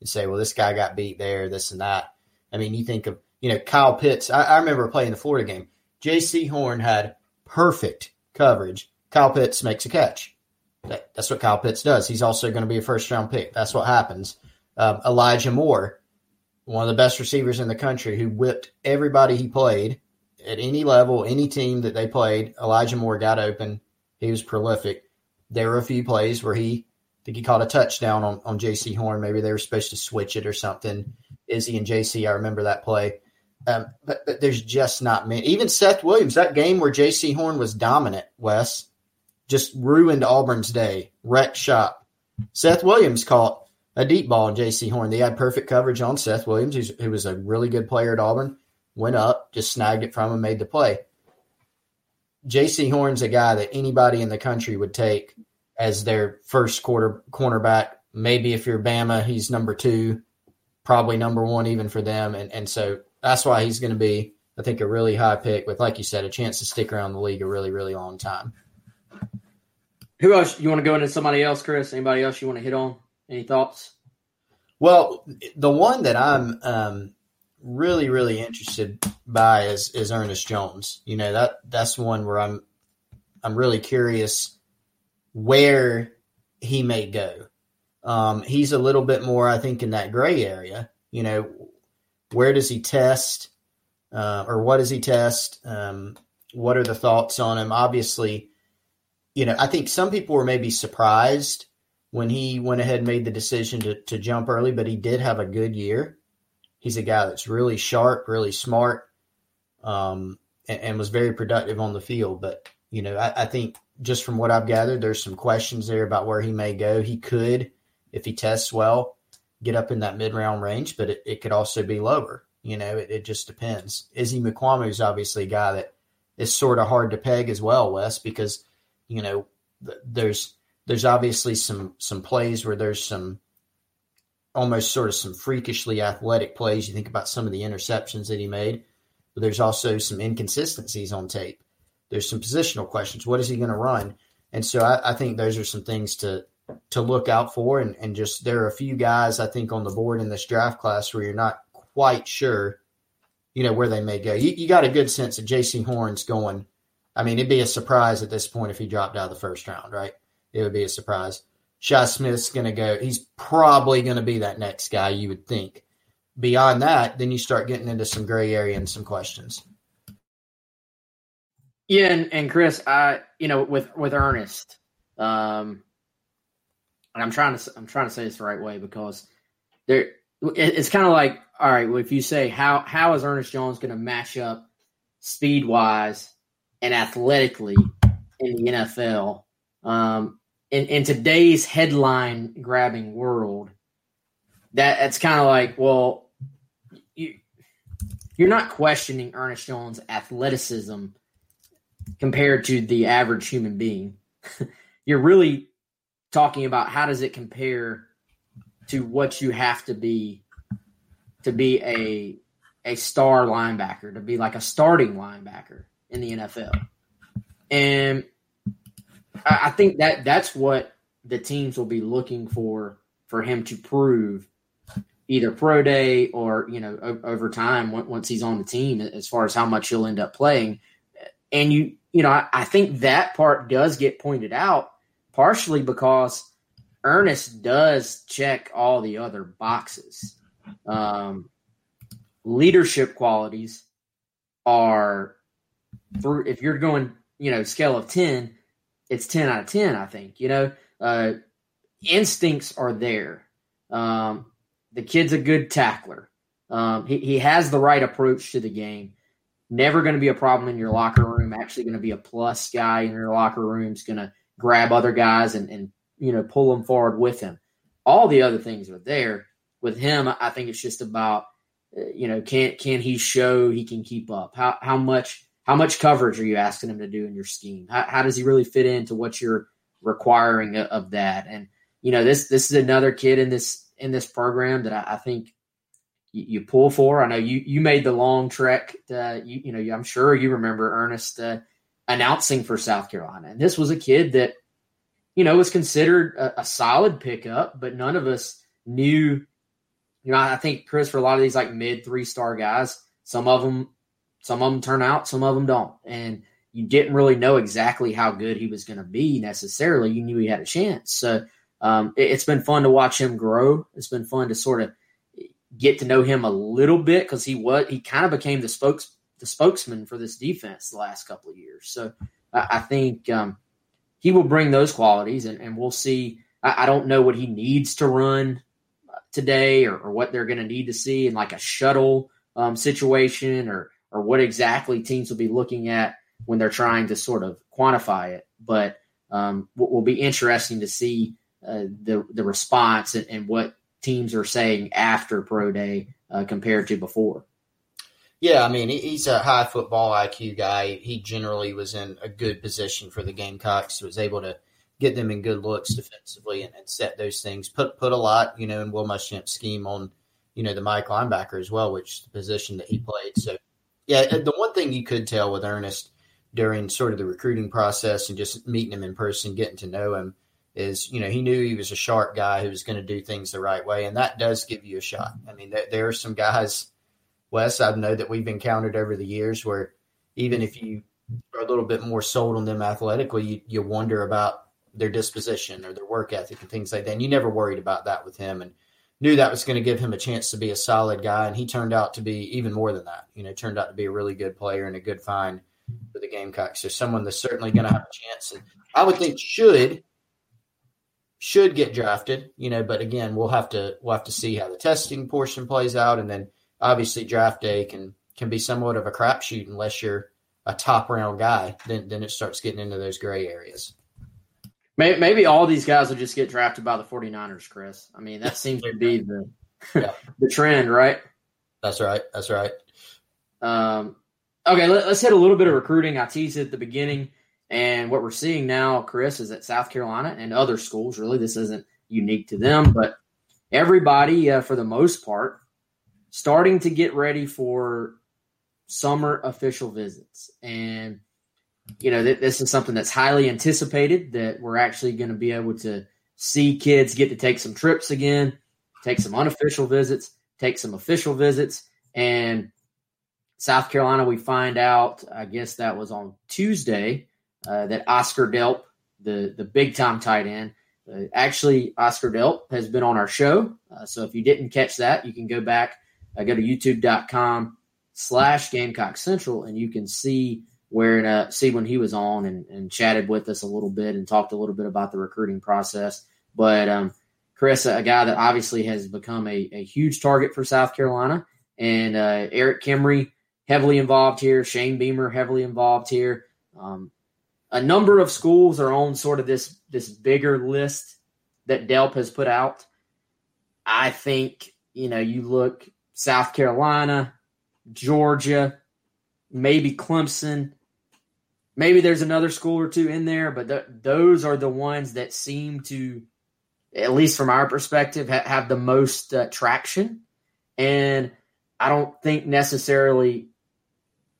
and say, well, this guy got beat there, this and that. I mean, you think of, you know, Kyle Pitts. I, I remember playing the Florida game. Jaycee Horn had perfect coverage. Kyle Pitts makes a catch. That, that's what Kyle Pitts does. He's also going to be a first round pick. That's what happens. Um, Elijah Moore one of the best receivers in the country who whipped everybody he played at any level, any team that they played. Elijah Moore got open. He was prolific. There were a few plays where he, I think he caught a touchdown on, on Jaycee Horn. Maybe they were supposed to switch it or something. Izzy and Jaycee, I remember that play. Um, but, but there's just not many. Even Seth Williams, that game where Jaycee Horn was dominant, Wes, just ruined Auburn's day, wrecked shop. Seth Williams caught a deep ball in Jaycee Horn. They had perfect coverage on Seth Williams, who was a really good player at Auburn. Went up, just snagged it from him, made the play. Jaycee Horn's a guy that anybody in the country would take as their first quarter cornerback. Maybe if you're Bama, he's number two, probably number one even for them. And and so that's why he's going to be I think a really high pick with, like you said, a chance to stick around the league a really, really long time. Who else you want to go into somebody else, Chris? Anybody else you want to hit on? Any thoughts? Well, the one that I'm um, really, really interested by is, is Ernest Jones. You know that that's one where I'm I'm really curious where he may go. Um, he's a little bit more, I think, in that gray area. You know, where does he test, uh, or what does he test? Um, what are the thoughts on him? Obviously, you know, I think some people were maybe surprised when he went ahead and made the decision to, to jump early, but he did have a good year. He's a guy that's really sharp, really smart, um, and, and, was very productive on the field. But, you know, I, I think just from what I've gathered, there's some questions there about where he may go. He could, if he tests well, get up in that mid round range, but it, it could also be lower. You know, it, it just depends. Izzy Mukuamu is obviously a guy that is sort of hard to peg as well, Wes, because, you know, th- there's there's obviously some some plays where there's some almost sort of some freakishly athletic plays. You think about some of the interceptions that he made, but there's also some inconsistencies on tape. There's some positional questions. What is he going to run? And so I, I, think those are some things to to look out for. And, and just there are a few guys I think on the board in this draft class where you're not quite sure, you know, where they may go. You, you got a good sense that Jaycee Horn's going. I mean, it'd be a surprise at this point if he dropped out of the first round, right? It would be a surprise. Shi Smith's going to go. He's probably going to be that next guy, you would think. Beyond that, then you start getting into some gray area and some questions. Yeah, and, and Chris, I you know with with Ernest, um, and I'm trying to I'm trying to say this the right way because there it's kind of like all right, well, if you say how how is Ernest Jones going to match up speed wise and athletically in the NFL? Um, in, in today's headline grabbing world, that it's kind of like, well, you you're not questioning Ernest Jones' athleticism compared to the average human being. <laughs> you're really talking about how does it compare to what you have to be to be a a star linebacker, to be like a starting linebacker in the NFL. And I think that that's what the teams will be looking for for him to prove either pro day or you know over time once he's on the team as far as how much he'll end up playing. And you you know I, I think that part does get pointed out partially because ernest does check all the other boxes. Um, leadership qualities are for if you're going you know scale of 10 it's 10 out of 10, I think. You know, uh, instincts are there. Um, the kid's a good tackler. Um, he, he has the right approach to the game. Never going to be a problem in your locker room. Actually, going to be a plus guy in your locker room. Is going to grab other guys and, and you know pull them forward with him. All the other things are there. With him, I think it's just about uh, you know can can he show he can keep up? How how much how much coverage are you asking him to do in your scheme? How, how does he really fit into what you're requiring of that? And you know, this this is another kid in this in this program that I, I think you, pull for. I know you you made the long trek. To, you you know, I'm sure you remember Ernest uh, announcing for South Carolina, and this was a kid that you know was considered a, a solid pickup, but none of us knew. You know, I think Chris for a lot of these like mid three star guys, some of them some of them turn out, some of them don't. And you didn't really know exactly how good he was going to be necessarily. You knew he had a chance. So um, it, has been fun to watch him grow. It's been fun to sort of get to know him a little bit because he was he kind of became the spokes the spokesman for this defense the last couple of years. So I, I think um, he will bring those qualities, and, and we'll see. I, I, don't know what he needs to run today or, or what they're going to need to see in like a shuttle um, situation or or what exactly teams will be looking at when they're trying to sort of quantify it. But um, will be interesting to see uh, the the response and, and, what teams are saying after pro day uh, compared to before. Yeah, I mean he's a high football IQ guy. He generally was in a good position for the Gamecocks. Was able to get them in good looks defensively and, and set those things. Put put a lot, you know, in Will Muschamp's scheme on, you know, the Mike linebacker as well, which is the position that he played. So Yeah, the one thing you could tell with Ernest during sort of the recruiting process and just meeting him in person, getting to know him, is you know he knew he was a sharp guy who was going to do things the right way, and that does give you a shot. I mean, there, there are some guys, Wes, I know that we've encountered over the years where even if you are a little bit more sold on them athletically, you, you wonder about their disposition or their work ethic and things like that. And you never worried about that with him, and knew that was going to give him a chance to be a solid guy, and he turned out to be even more than that. You know, turned out to be a really good player and a good find for the Gamecocks. So someone that's certainly going to have a chance, and I would think should should get drafted, you know, but again, we'll have to we'll have to see how the testing portion plays out, and then obviously draft day can can be somewhat of a crapshoot unless you're a top round guy. Then then it starts getting into those gray areas. Maybe, maybe all these guys will just get drafted by the 49ers, Chris. I mean, that seems to be the <laughs> yeah. the trend, right? That's right. That's right. Um, okay, let, us hit a little bit of recruiting. I teased it at the beginning. And what we're seeing now, Chris, is that South Carolina and other schools, really, this isn't unique to them, but everybody, uh, for the most part, starting to get ready for summer official visits. And, you know, th- this is something that's highly anticipated that we're actually going to be able to see kids get to take some trips again, take some unofficial visits, take some official visits. And South Carolina, we find out, I guess that was on Tuesday, uh, that Oscar Delp, the the big time tight end, uh, actually Oscar Delp has been on our show. Uh, so if you didn't catch that, you can go back, uh, go to youtube.com slash Gamecock Central, and you can see where uh, see when he was on and, and chatted with us a little bit and talked a little bit about the recruiting process. But um, Chris, a guy that obviously has become a, a huge target for South Carolina, and uh, Erik Kimrey heavily involved here, Shane Beamer heavily involved here. Um, a number of schools are on sort of this this bigger list that Delp has put out. I think you know you look South Carolina, Georgia, maybe Clemson. Maybe there's another school or two in there, but th- those are the ones that seem to, at least from our perspective, ha- have the most uh, traction. And I don't think necessarily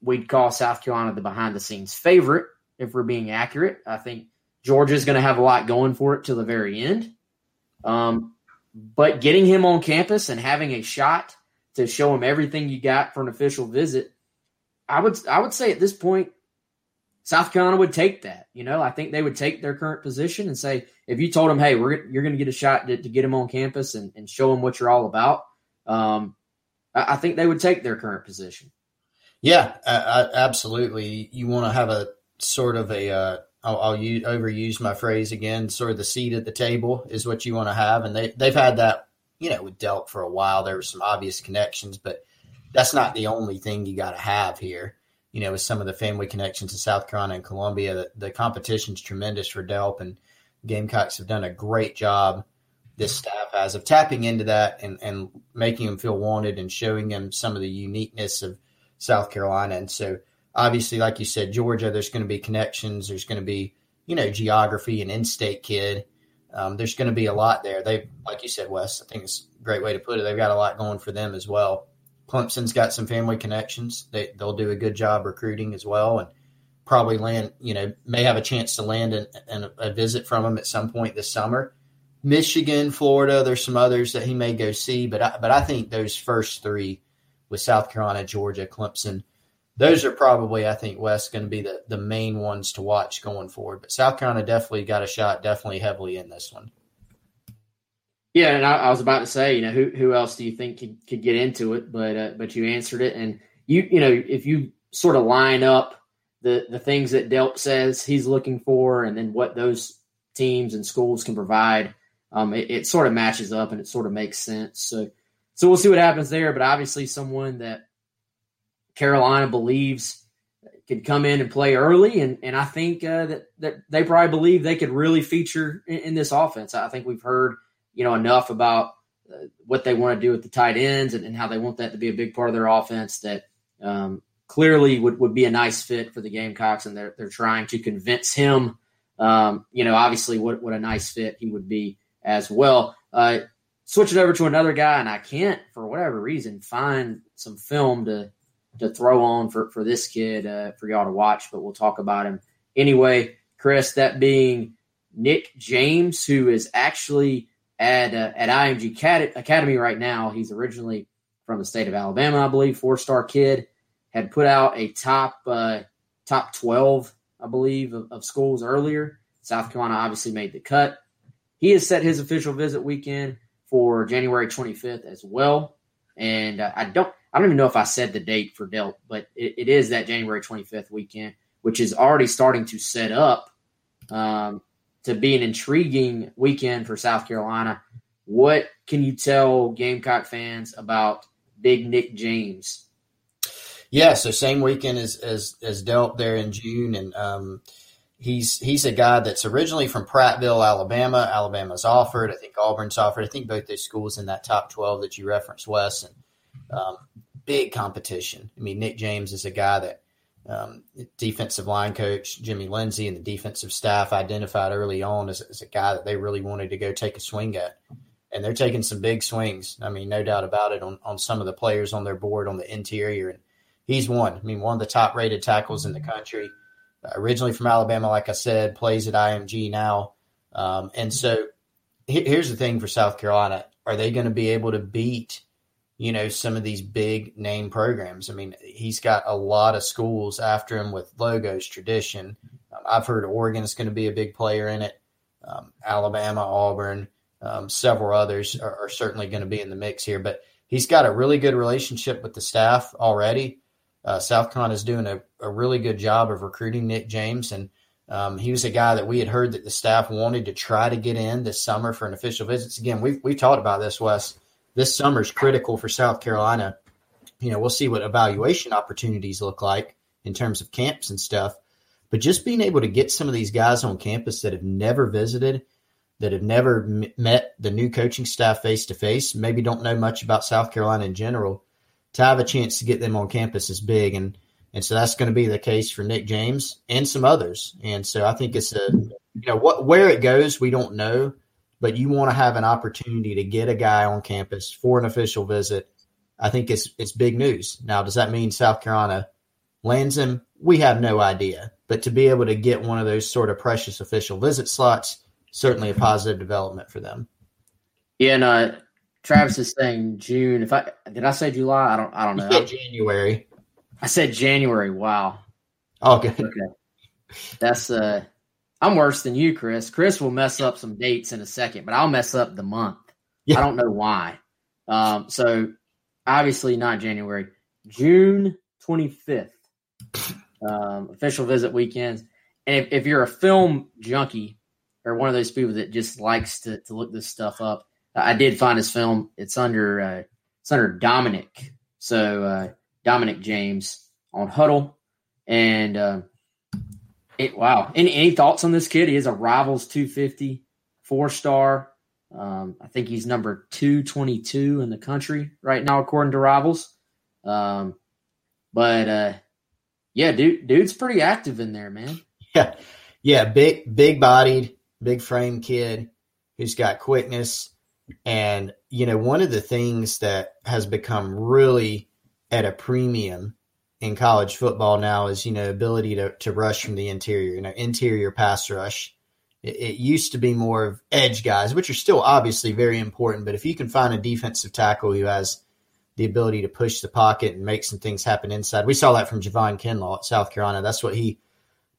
we'd call South Carolina the behind the scenes favorite, if we're being accurate. I think Georgia's going to have a lot going for it till the very end. Um, but getting him on campus and having a shot to show him everything you got for an official visit, I would I would say at this point, South Carolina would take that. You know, I think they would take their current position and say, if you told them, hey, we're you're going to get a shot to, to, get him on campus and, and show him what you're all about, um, I, I, think they would take their current position. Yeah, absolutely. You want to have a sort of a uh, I'll, I'll use, overuse my phrase again. Sort of the seat at the table is what you want to have, and they they've had that you know with Delp for a while. There were some obvious connections, but that's not the only thing you got to have here. You know, with some of the family connections in South Carolina and Columbia, the, the competition's tremendous for Delp, and Gamecocks have done a great job. This staff has of tapping into that and, and making them feel wanted and showing them some of the uniqueness of South Carolina. And so obviously, like you said, Georgia, there's going to be connections. There's going to be, you know, geography and in-state kid. Um, there's going to be a lot there. They, like you said, Wes, I think it's a great way to put it. They've got a lot going for them as well. Clemson's got some family connections. They, they'll do a good job recruiting as well, and probably land, you know, may have a chance to land in, in a, a visit from him at some point this summer. Michigan, Florida, there's some others that he may go see, but I, but I think those first three with South Carolina, Georgia, Clemson, those are probably, I think, Wes going to be the, the main ones to watch going forward. But South Carolina definitely got a shot, definitely heavily in this one. Yeah, and I, I was about to say, you know, who who else do you think could, could get into it? But uh, but you answered it, and you you know, if you sort of line up the the things that Delp says he's looking for, and then what those teams and schools can provide, um, it, it sort of matches up and it sort of makes sense. So so we'll see what happens there. But obviously, someone that Carolina believes could come in and play early, and and I think uh, that that they probably believe they could really feature in, in, this offense. I think we've heard you know enough about uh, what they want to do with the tight ends and, and, how they want that to be a big part of their offense that um, clearly would, would be a nice fit for the Gamecocks, and they're they're trying to convince him. Um, you know, obviously, what what a nice fit he would be as well. Uh, switch it over to another guy, and I can't for whatever reason find some film to to throw on for for this kid uh, for y'all to watch, but we'll talk about him anyway. Chris, that being Nick James, who is actually at uh, at IMG Academy right now. He's originally from the state of Alabama, I believe, four star kid. Had put out a top uh, top twelve, I believe, of, of schools earlier. South Carolina obviously made the cut. He has set his official visit weekend for January 25th as well. And uh, I don't I don't even know if I said the date for Delp, but it, it is that January 25th weekend, which is already starting to set up um, to be an intriguing weekend for South Carolina. What can you tell Gamecock fans about Big Nick James? Yeah, so same weekend as as, as Delp there in June, and um, he's he's a guy that's originally from Prattville, Alabama. Alabama's offered. I think Auburn's offered. I think both those schools in that top twelve that you referenced, Wes, and um, big competition. I mean, Nick James is a guy that um, defensive line coach Jimmy Lindsey and the defensive staff identified early on as, as, a guy that they really wanted to go take a swing at. And they're taking some big swings. I mean, no doubt about it on, on some of the players on their board on the interior. And he's one. I mean, one of the top rated tackles in the country. Uh, originally from Alabama, like I said, plays at IMG now. Um, and so here's the thing for South Carolina are they going to be able to beat you know, some of these big name programs. I mean, he's got a lot of schools after him with logos, tradition. Um, I've heard Oregon is going to be a big player in it. Um, Alabama, Auburn, um, several others are, are certainly going to be in the mix here. But he's got a really good relationship with the staff already. Uh, South Carolina is doing a, a, really good job of recruiting Nick James, and um, he was a guy that we had heard that the staff wanted to try to get in this summer for an official visits. Again, we've we talked about this, Wes this summer is critical for South Carolina. You know, we'll see what evaluation opportunities look like in terms of camps and stuff. But just being able to get some of these guys on campus that have never visited, that have never m- met the new coaching staff face to face, maybe don't know much about South Carolina in general, to have a chance to get them on campus is big. And and so that's going to be the case for Nick James and some others. And so I think it's a you know what where it goes we don't know, but you want to have an opportunity to get a guy on campus for an official visit. I think it's it's big news. Now, does that mean South Carolina lands him? We have no idea. But to be able to get one of those sort of precious official visit slots, certainly a positive development for them. Yeah, and uh, Travis is saying June. If I did I say July? I don't I don't know. January. I said January. Wow. Oh, okay. Okay. That's uh I'm worse than you, Chris. Chris will mess up some dates in a second, but I'll mess up the month. Yeah. I don't know why. Um, so obviously not January, June 25th, um, official visit weekends. And if, if, you're a film junkie or one of those people that just likes to, to look this stuff up, I did find his film. It's under uh, it's under Dominic. So uh, Dominic James on Hudl, and uh, it, wow. Any, any thoughts on this kid? He is a Rivals 250, four star. Um, I think he's number 222 in the country right now, according to Rivals. Um, but uh, yeah, dude, dude's pretty active in there, man. Yeah, yeah, big, big bodied, big frame kid who's got quickness. And you know, one of the things that has become really at a premium in college football now is you know ability to, to rush from the interior, you know, interior pass rush. It, it, used to be more of edge guys, which are still obviously very important. But if you can find a defensive tackle who has the ability to push the pocket and make some things happen inside, we saw that from Javon Kinlaw at South Carolina. That's what he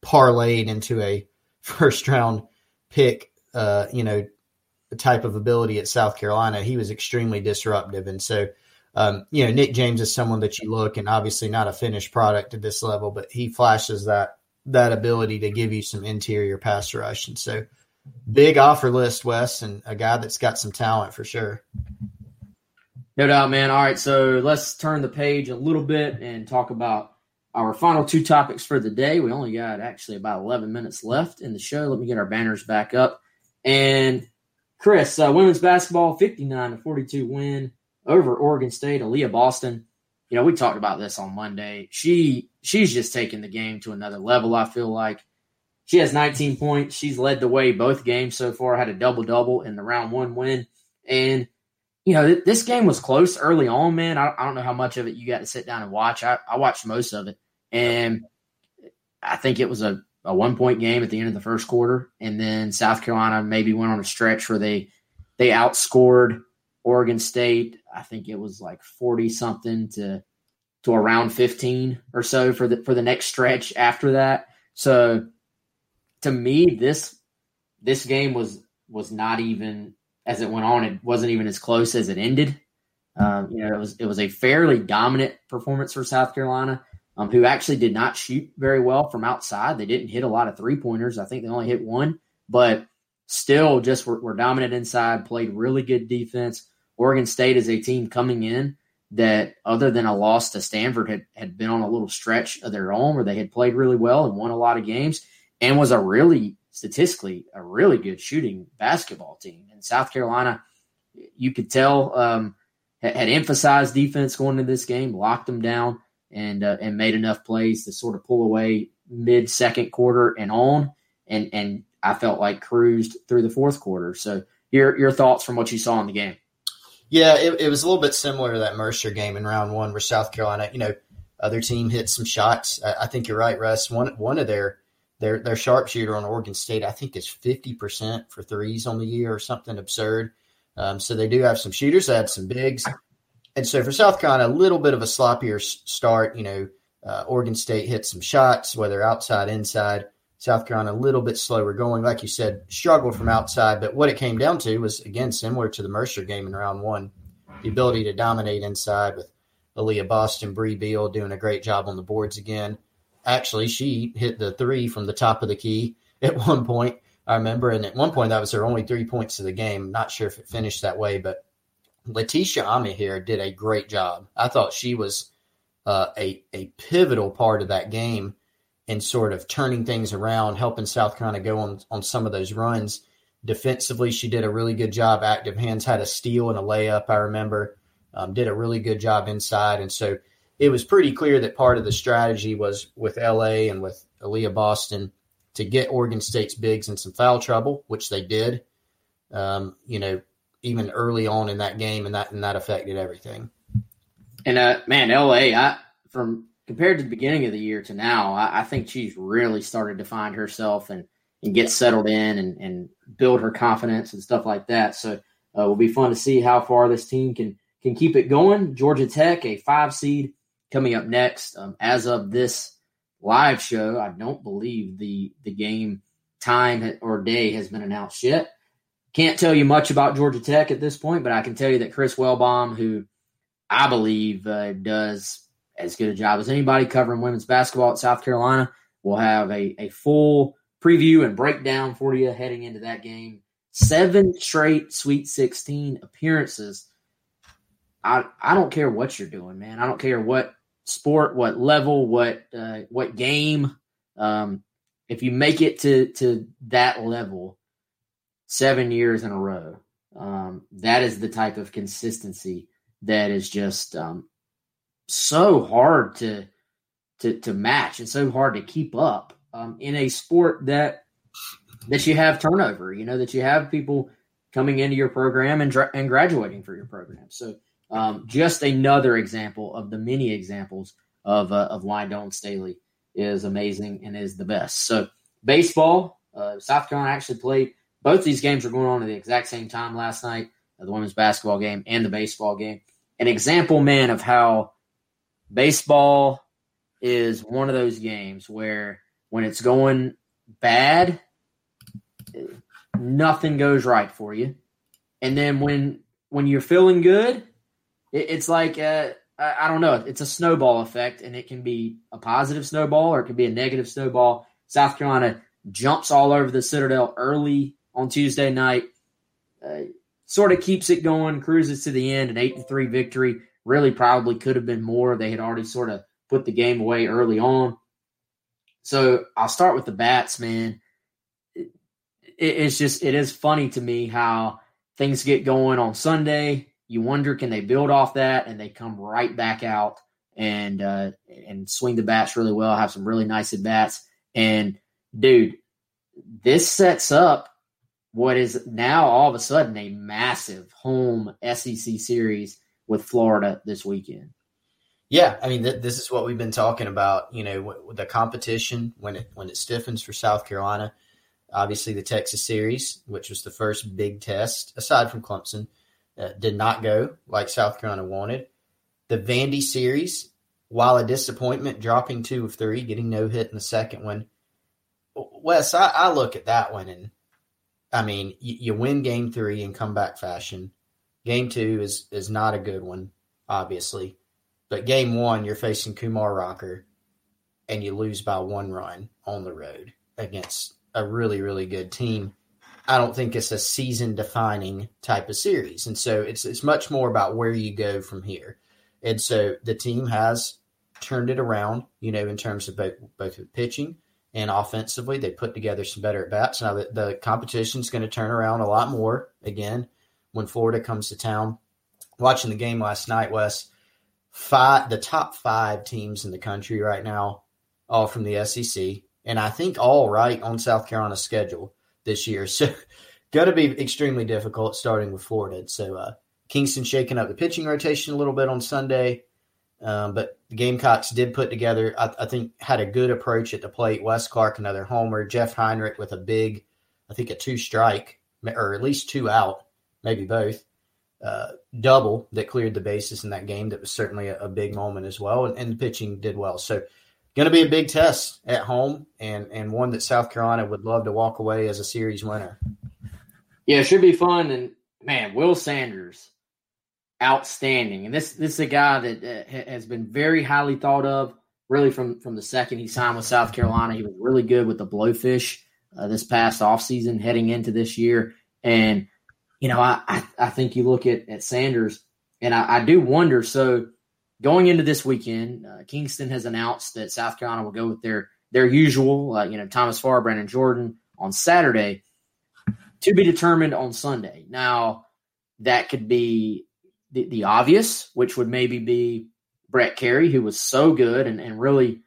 parlayed into a <laughs> first round pick. Uh, you know, type of ability at South Carolina. He was extremely disruptive, and so um, you know, Nick James is someone that you look and obviously not a finished product at this level, but he flashes that that ability to give you some interior pass rush. And so big offer list, Wes, and a guy that's got some talent for sure. No doubt, man. All right, so let's turn the page a little bit and talk about our final two topics for the day. We only got actually about 11 minutes left in the show. Let me get our banners back up. And Chris, uh, women's basketball, 59 to 42 win over Oregon State, Aliyah Boston. You know, we talked about this on Monday. She she's just taking the game to another level. I feel like she has 19 points. She's led the way both games so far. Had a double double in the round one win, and you know, this game was close early on, man. I, I, don't know how much of it you got to sit down and watch. I, I watched most of it, and I think it was a, a one point game at the end of the first quarter, and then South Carolina maybe went on a stretch where they they outscored Oregon State. I think it was like forty something to to around fifteen or so for the for the next stretch after that. So to me, this this game was was not even as it went on, it wasn't even as close as it ended. Um, you know, it was it was a fairly dominant performance for South Carolina, um, who actually did not shoot very well from outside. They didn't hit a lot of three pointers. I think they only hit one, but still just were, were dominant inside. Played really good defense. Oregon State is a team coming in that, other than a loss to Stanford, had had been on a little stretch of their own where they had played really well and won a lot of games, and was a really statistically a really good shooting basketball team. And South Carolina, you could tell, um, had, emphasized defense going into this game, locked them down, and uh, and made enough plays to sort of pull away mid second quarter and on. And and I felt like cruised through the fourth quarter. So your your thoughts from what you saw in the game? Yeah, it, it was a little bit similar to that Mercer game in round one, where South Carolina, you know, other team hit some shots. I, I think you're right, Russ. One one of their their their sharpshooter on Oregon State, I think, is fifty percent for threes on the year or something absurd. Um, so they do have some shooters. They had some bigs, and so for South Carolina, a little bit of a sloppier start. You know, uh, Oregon State hit some shots, whether outside, inside. South Carolina a little bit slower going, like you said, struggled from outside. But what it came down to was again similar to the Mercer game in round one, the ability to dominate inside with Aliyah Boston, Brea Beal doing a great job on the boards again actually she hit the three from the top of the key <laughs> at one point. I remember, and at one point that was her only three points of the game. Not sure if it finished that way, but Laeticia Amihere did a great job. I thought she was uh, a a pivotal part of that game in sort of turning things around, helping South Carolina go on on some of those runs. Defensively, she did a really good job. Active hands had a steal and a layup. I remember um, did a really good job inside, and so it was pretty clear that part of the strategy was with LA and with Aliyah Boston to get Oregon State's bigs in some foul trouble, which they did. Um, you know, even early on in that game, and that and that affected everything. And uh, man, LA, I from compared to the beginning of the year to now, I, I think she's really started to find herself and and get settled in and and build her confidence and stuff like that. So uh, it will be fun to see how far this team can can keep it going. Georgia Tech, a five seed, coming up next. Um, as of this live show, I don't believe the the game time or day has been announced yet. Can't tell you much about Georgia Tech at this point, but I can tell you that Chris Wellbaum, who I believe uh, does as good a job as anybody covering women's basketball at South Carolina, We'll have a, a full preview and breakdown for you heading into that game. Seven straight Sweet 16 appearances. I, I don't care what you're doing, man. I don't care what sport, what level, what uh, what game. Um, if you make it to to that level, seven years in a row, um, that is the type of consistency that is just um, so hard to to to match and so hard to keep up um, in a sport that that you have turnover. You know that you have people coming into your program and and graduating for your program. So um, just another example of the many examples of uh, of why Dawn Staley is amazing and is the best. So baseball, uh, South Carolina actually played. Both these games were going on at the exact same time last night. Uh, the women's basketball game and the baseball game. An example, man, of how baseball is one of those games where when it's going bad, nothing goes right for you, and then when when you're feeling good, it, it's like uh, I, don't know. It's a snowball effect, and it can be a positive snowball or it can be a negative snowball. South Carolina jumps all over the Citadel early on Tuesday night. Uh, sort of keeps it going, cruises to the end, an eight to three victory. Really, probably could have been more. They had already sort of put the game away early on. So I'll start with the bats, man. It, it's just it is funny to me how things get going on Sunday you wonder can they build off that and they come right back out and uh, and swing the bats really well, have some really nice at bats. And dude, this sets up what is now all of a sudden a massive home SEC series with Florida this weekend. Yeah, I mean, th- this is what we've been talking about. You know, w- the competition when it when it stiffens for South Carolina. Obviously, the Texas series, which was the first big test aside from Clemson, uh, did not go like South Carolina wanted. The Vandy series, while a disappointment, dropping two of three, getting no hit in the second one. Wes, I, I look at that one and I mean, you, you win game three in comeback fashion. Game two is is not a good one, obviously. But game one, you're facing Kumar Rocker and you lose by one run on the road against a really, really good team. I don't think it's a season defining type of series. And so it's it's much more about where you go from here. And so the team has turned it around, you know, in terms of both both pitching and offensively. They put together some better at bats. Now the, the competition is going to turn around a lot more again when Florida comes to town. Watching the game last night, Wes, five the top five teams in the country right now, all from the SEC, and I think all right on South Carolina's schedule this year. <laughs> So going to be extremely difficult starting with Florida. So uh, Kingston shaking up the pitching rotation a little bit on Sunday. Um, but the Gamecocks did put together, I, I, think, had a good approach at the plate. Wes Clarke, another homer. Jeff Heinrich with a big, I think, a two strike, or at least two out, maybe both. Uh, double that cleared the bases in that game. That was certainly a, a big moment as well. And, and, the pitching did well. So, going to be a big test at home and, and one that South Carolina would love to walk away as a series winner. Yeah, it should be fun. And man, Will Sanders outstanding. And this this is a guy that uh, has been very highly thought of. Really, from from the second he signed with South Carolina, he was really good with the blowfish uh, this past offseason, heading into this year. And you know, I I, I think you look at at Sanders, and I, I do wonder. So going into this weekend, uh, Kingston has announced that South Carolina will go with their their usual, uh, you know, Thomas Farr, Brannon Jordan on Saturday, to be determined on Sunday. Now, that could be the, the obvious, which would maybe be Brett Kerry, who was so good and, and really,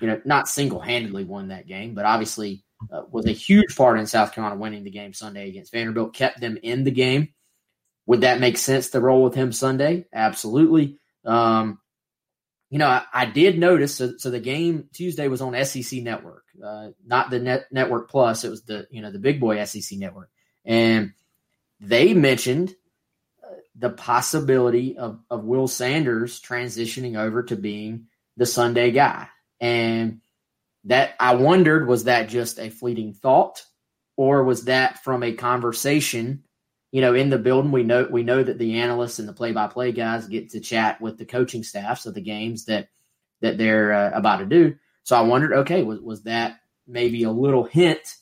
you know, not single handedly won that game, but obviously uh, was a huge part in South Carolina winning the game Sunday against Vanderbilt, kept them in the game. Would that make sense to roll with him Sunday? Absolutely. Um, you know, I, I, did notice. So, so, the game Tuesday was on SEC Network, uh, not the Net Network Plus. It was the you know the big boy SEC Network, and they mentioned the possibility of, of Will Sanders transitioning over to being the Sunday guy. And that I wondered was that just a fleeting thought? Or was that from a conversation you know in the building? We know we know that the analysts and the play-by-play guys get to chat with the coaching staffs of the games that that they're uh, about to do. So i wondered okay was, was that maybe a little hint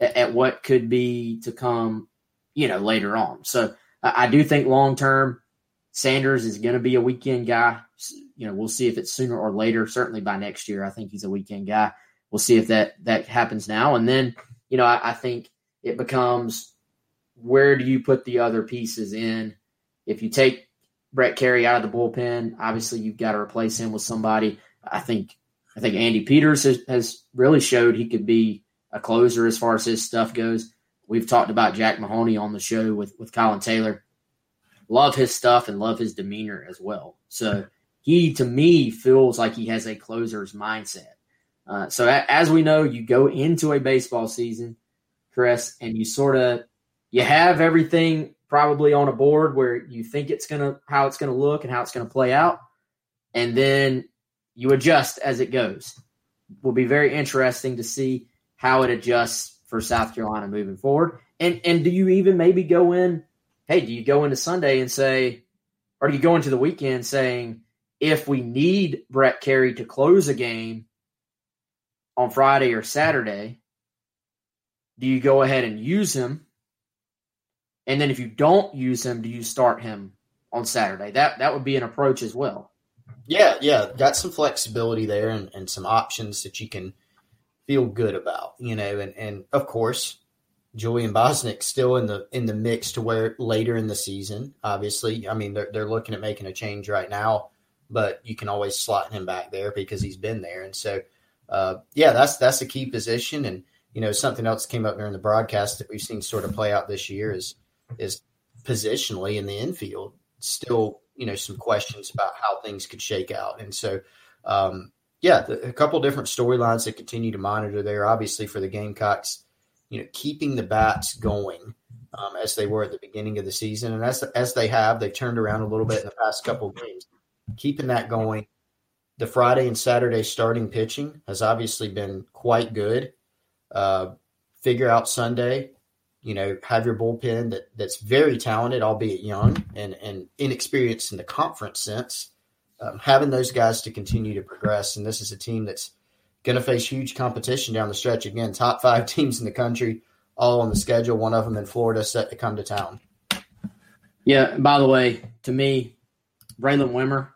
at, at what could be to come you know later on? So I, do think long term, Sanders is going to be a weekend guy. You know, we'll see if it's sooner or later. Certainly by next year, I think he's a weekend guy. We'll see if that that happens now. And then, you know, I, I think it becomes where do you put the other pieces in? If you take Brett Kerry out of the bullpen, obviously you've got to replace him with somebody. I think I think Andy Peters has, has really showed he could be a closer as far as his stuff goes. We've talked about Jack Mahoney on the show with, with Colin Taylor. Love his stuff and love his demeanor as well. So he, to me, feels like he has a closer's mindset. Uh, so a, as we know, you go into a baseball season, Chris, and you sort of you have everything probably on a board where you think it's gonna how it's gonna look and how it's gonna play out, and then you adjust as it goes. Will be very interesting to see how it adjusts for South Carolina moving forward? And and do you even maybe go in? Hey, do you go into Sunday and say, or do you go into the weekend saying, if we need Brett Kerry to close a game on Friday or Saturday, do you go ahead and use him? And then if you don't use him, do you start him on Saturday? That that would be an approach as well. Yeah, yeah, got some flexibility there and, and some options that you can feel good about, you know, and, and of course, Julian Bosnic still in the in the mix to where later in the season, obviously. I mean, they're they're looking at making a change right now, but you can always slot him back there because he's been there. And so uh, yeah, that's that's a key position and you know, something else came up during the broadcast that we've seen sort of play out this year is is positionally in the infield still, you know, some questions about how things could shake out. And so, um, yeah, the, a couple different storylines that continue to monitor there. Obviously, for the Gamecocks, you know, keeping the bats going um, as they were at the beginning of the season, and as as they have, they've turned around a little bit in the past couple games. Keeping that going, the Friday and Saturday starting pitching has obviously been quite good. Uh, figure out Sunday, you know, have your bullpen that that's very talented, albeit young and and inexperienced in the conference sense. Um, having those guys to continue to progress, and this is a team that's going to face huge competition down the stretch. Again, top five <laughs> teams in the country, all on the schedule. One of them in Florida, set to come to town. Yeah. By the way, to me, Braylen Wimmer,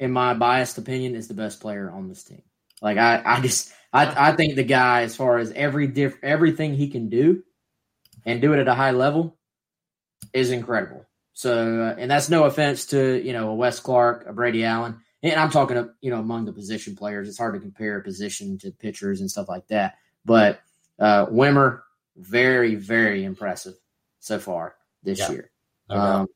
in my biased opinion, is the best player on this team. Like I, I just, I, I think the guy, as far as every diff, everything he can do, and do it at a high level, is incredible. So, uh, and that's no offense to you know a Wes Clarke, a Brady Allen, and I'm talking of you know among the position players. It's hard to compare position to pitchers and stuff like that. But uh, Wimmer, very very impressive so far this Yeah. year. Um,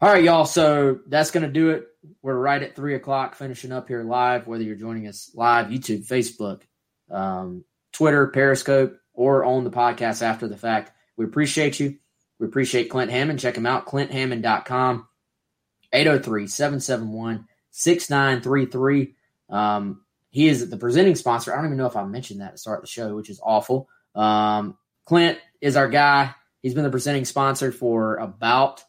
all right, y'all. So that's going to do it. We're right at three o'clock, finishing up here live. Whether you're joining us live, YouTube, Facebook, um, Twitter, Periscope, or on the podcast after the fact, we appreciate you. We appreciate Clint Hammond. Check him out, clinthammond.com, 803 771 6933. Um, He is the presenting sponsor. I don't even know if I mentioned that to start the show, which is awful. Um, Clint is our guy. He's been the presenting sponsor for about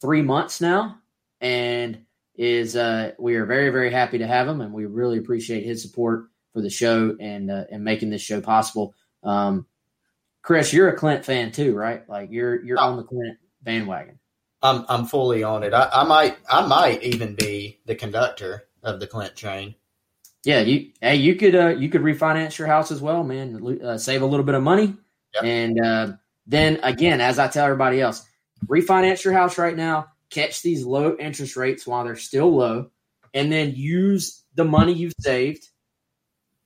three months now, and is uh, we are very very happy to have him, and we really appreciate his support for the show and uh, and making this show possible. Um, Chris, you're a Clint fan too, right? Like you're you're on the Clint bandwagon. I'm I'm fully on it. I, I might I might even be the conductor of the Clint train. Yeah, you hey, you could uh, you could refinance your house as well, man. Uh, save a little bit of money, Yep. and uh, then again, as I tell everybody else, refinance your house right now. Catch these low interest rates while they're still low, and then use the money you've saved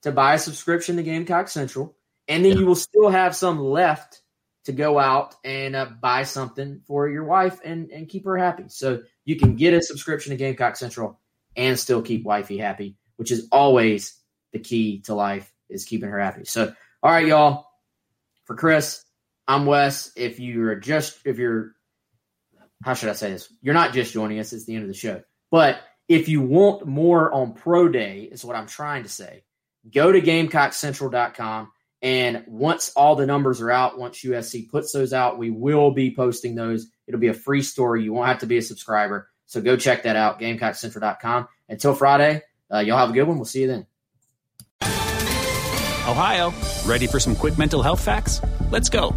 to buy a subscription to Gamecock Central, and then you will still have some left to go out and uh, buy something for your wife and and keep her happy. So you can get a subscription to Gamecock Central and still keep wifey happy which is always the key to life is keeping her happy. So, all right, y'all. For Chris, I'm Wes. If you're just if you're how should I say this? You're not just joining us, it's the end of the show. But if you want more on Pro Day, is what I'm trying to say. Go to GamecockCentral.com. And once all the numbers are out, once USC puts those out, we will be posting those. It'll be a free story. You won't have to be a subscriber. So go check that out, GamecockCentral.com. Until Friday, uh, y'all have a good one. We'll see you then. Ohio, ready for some quick mental health facts? Let's go.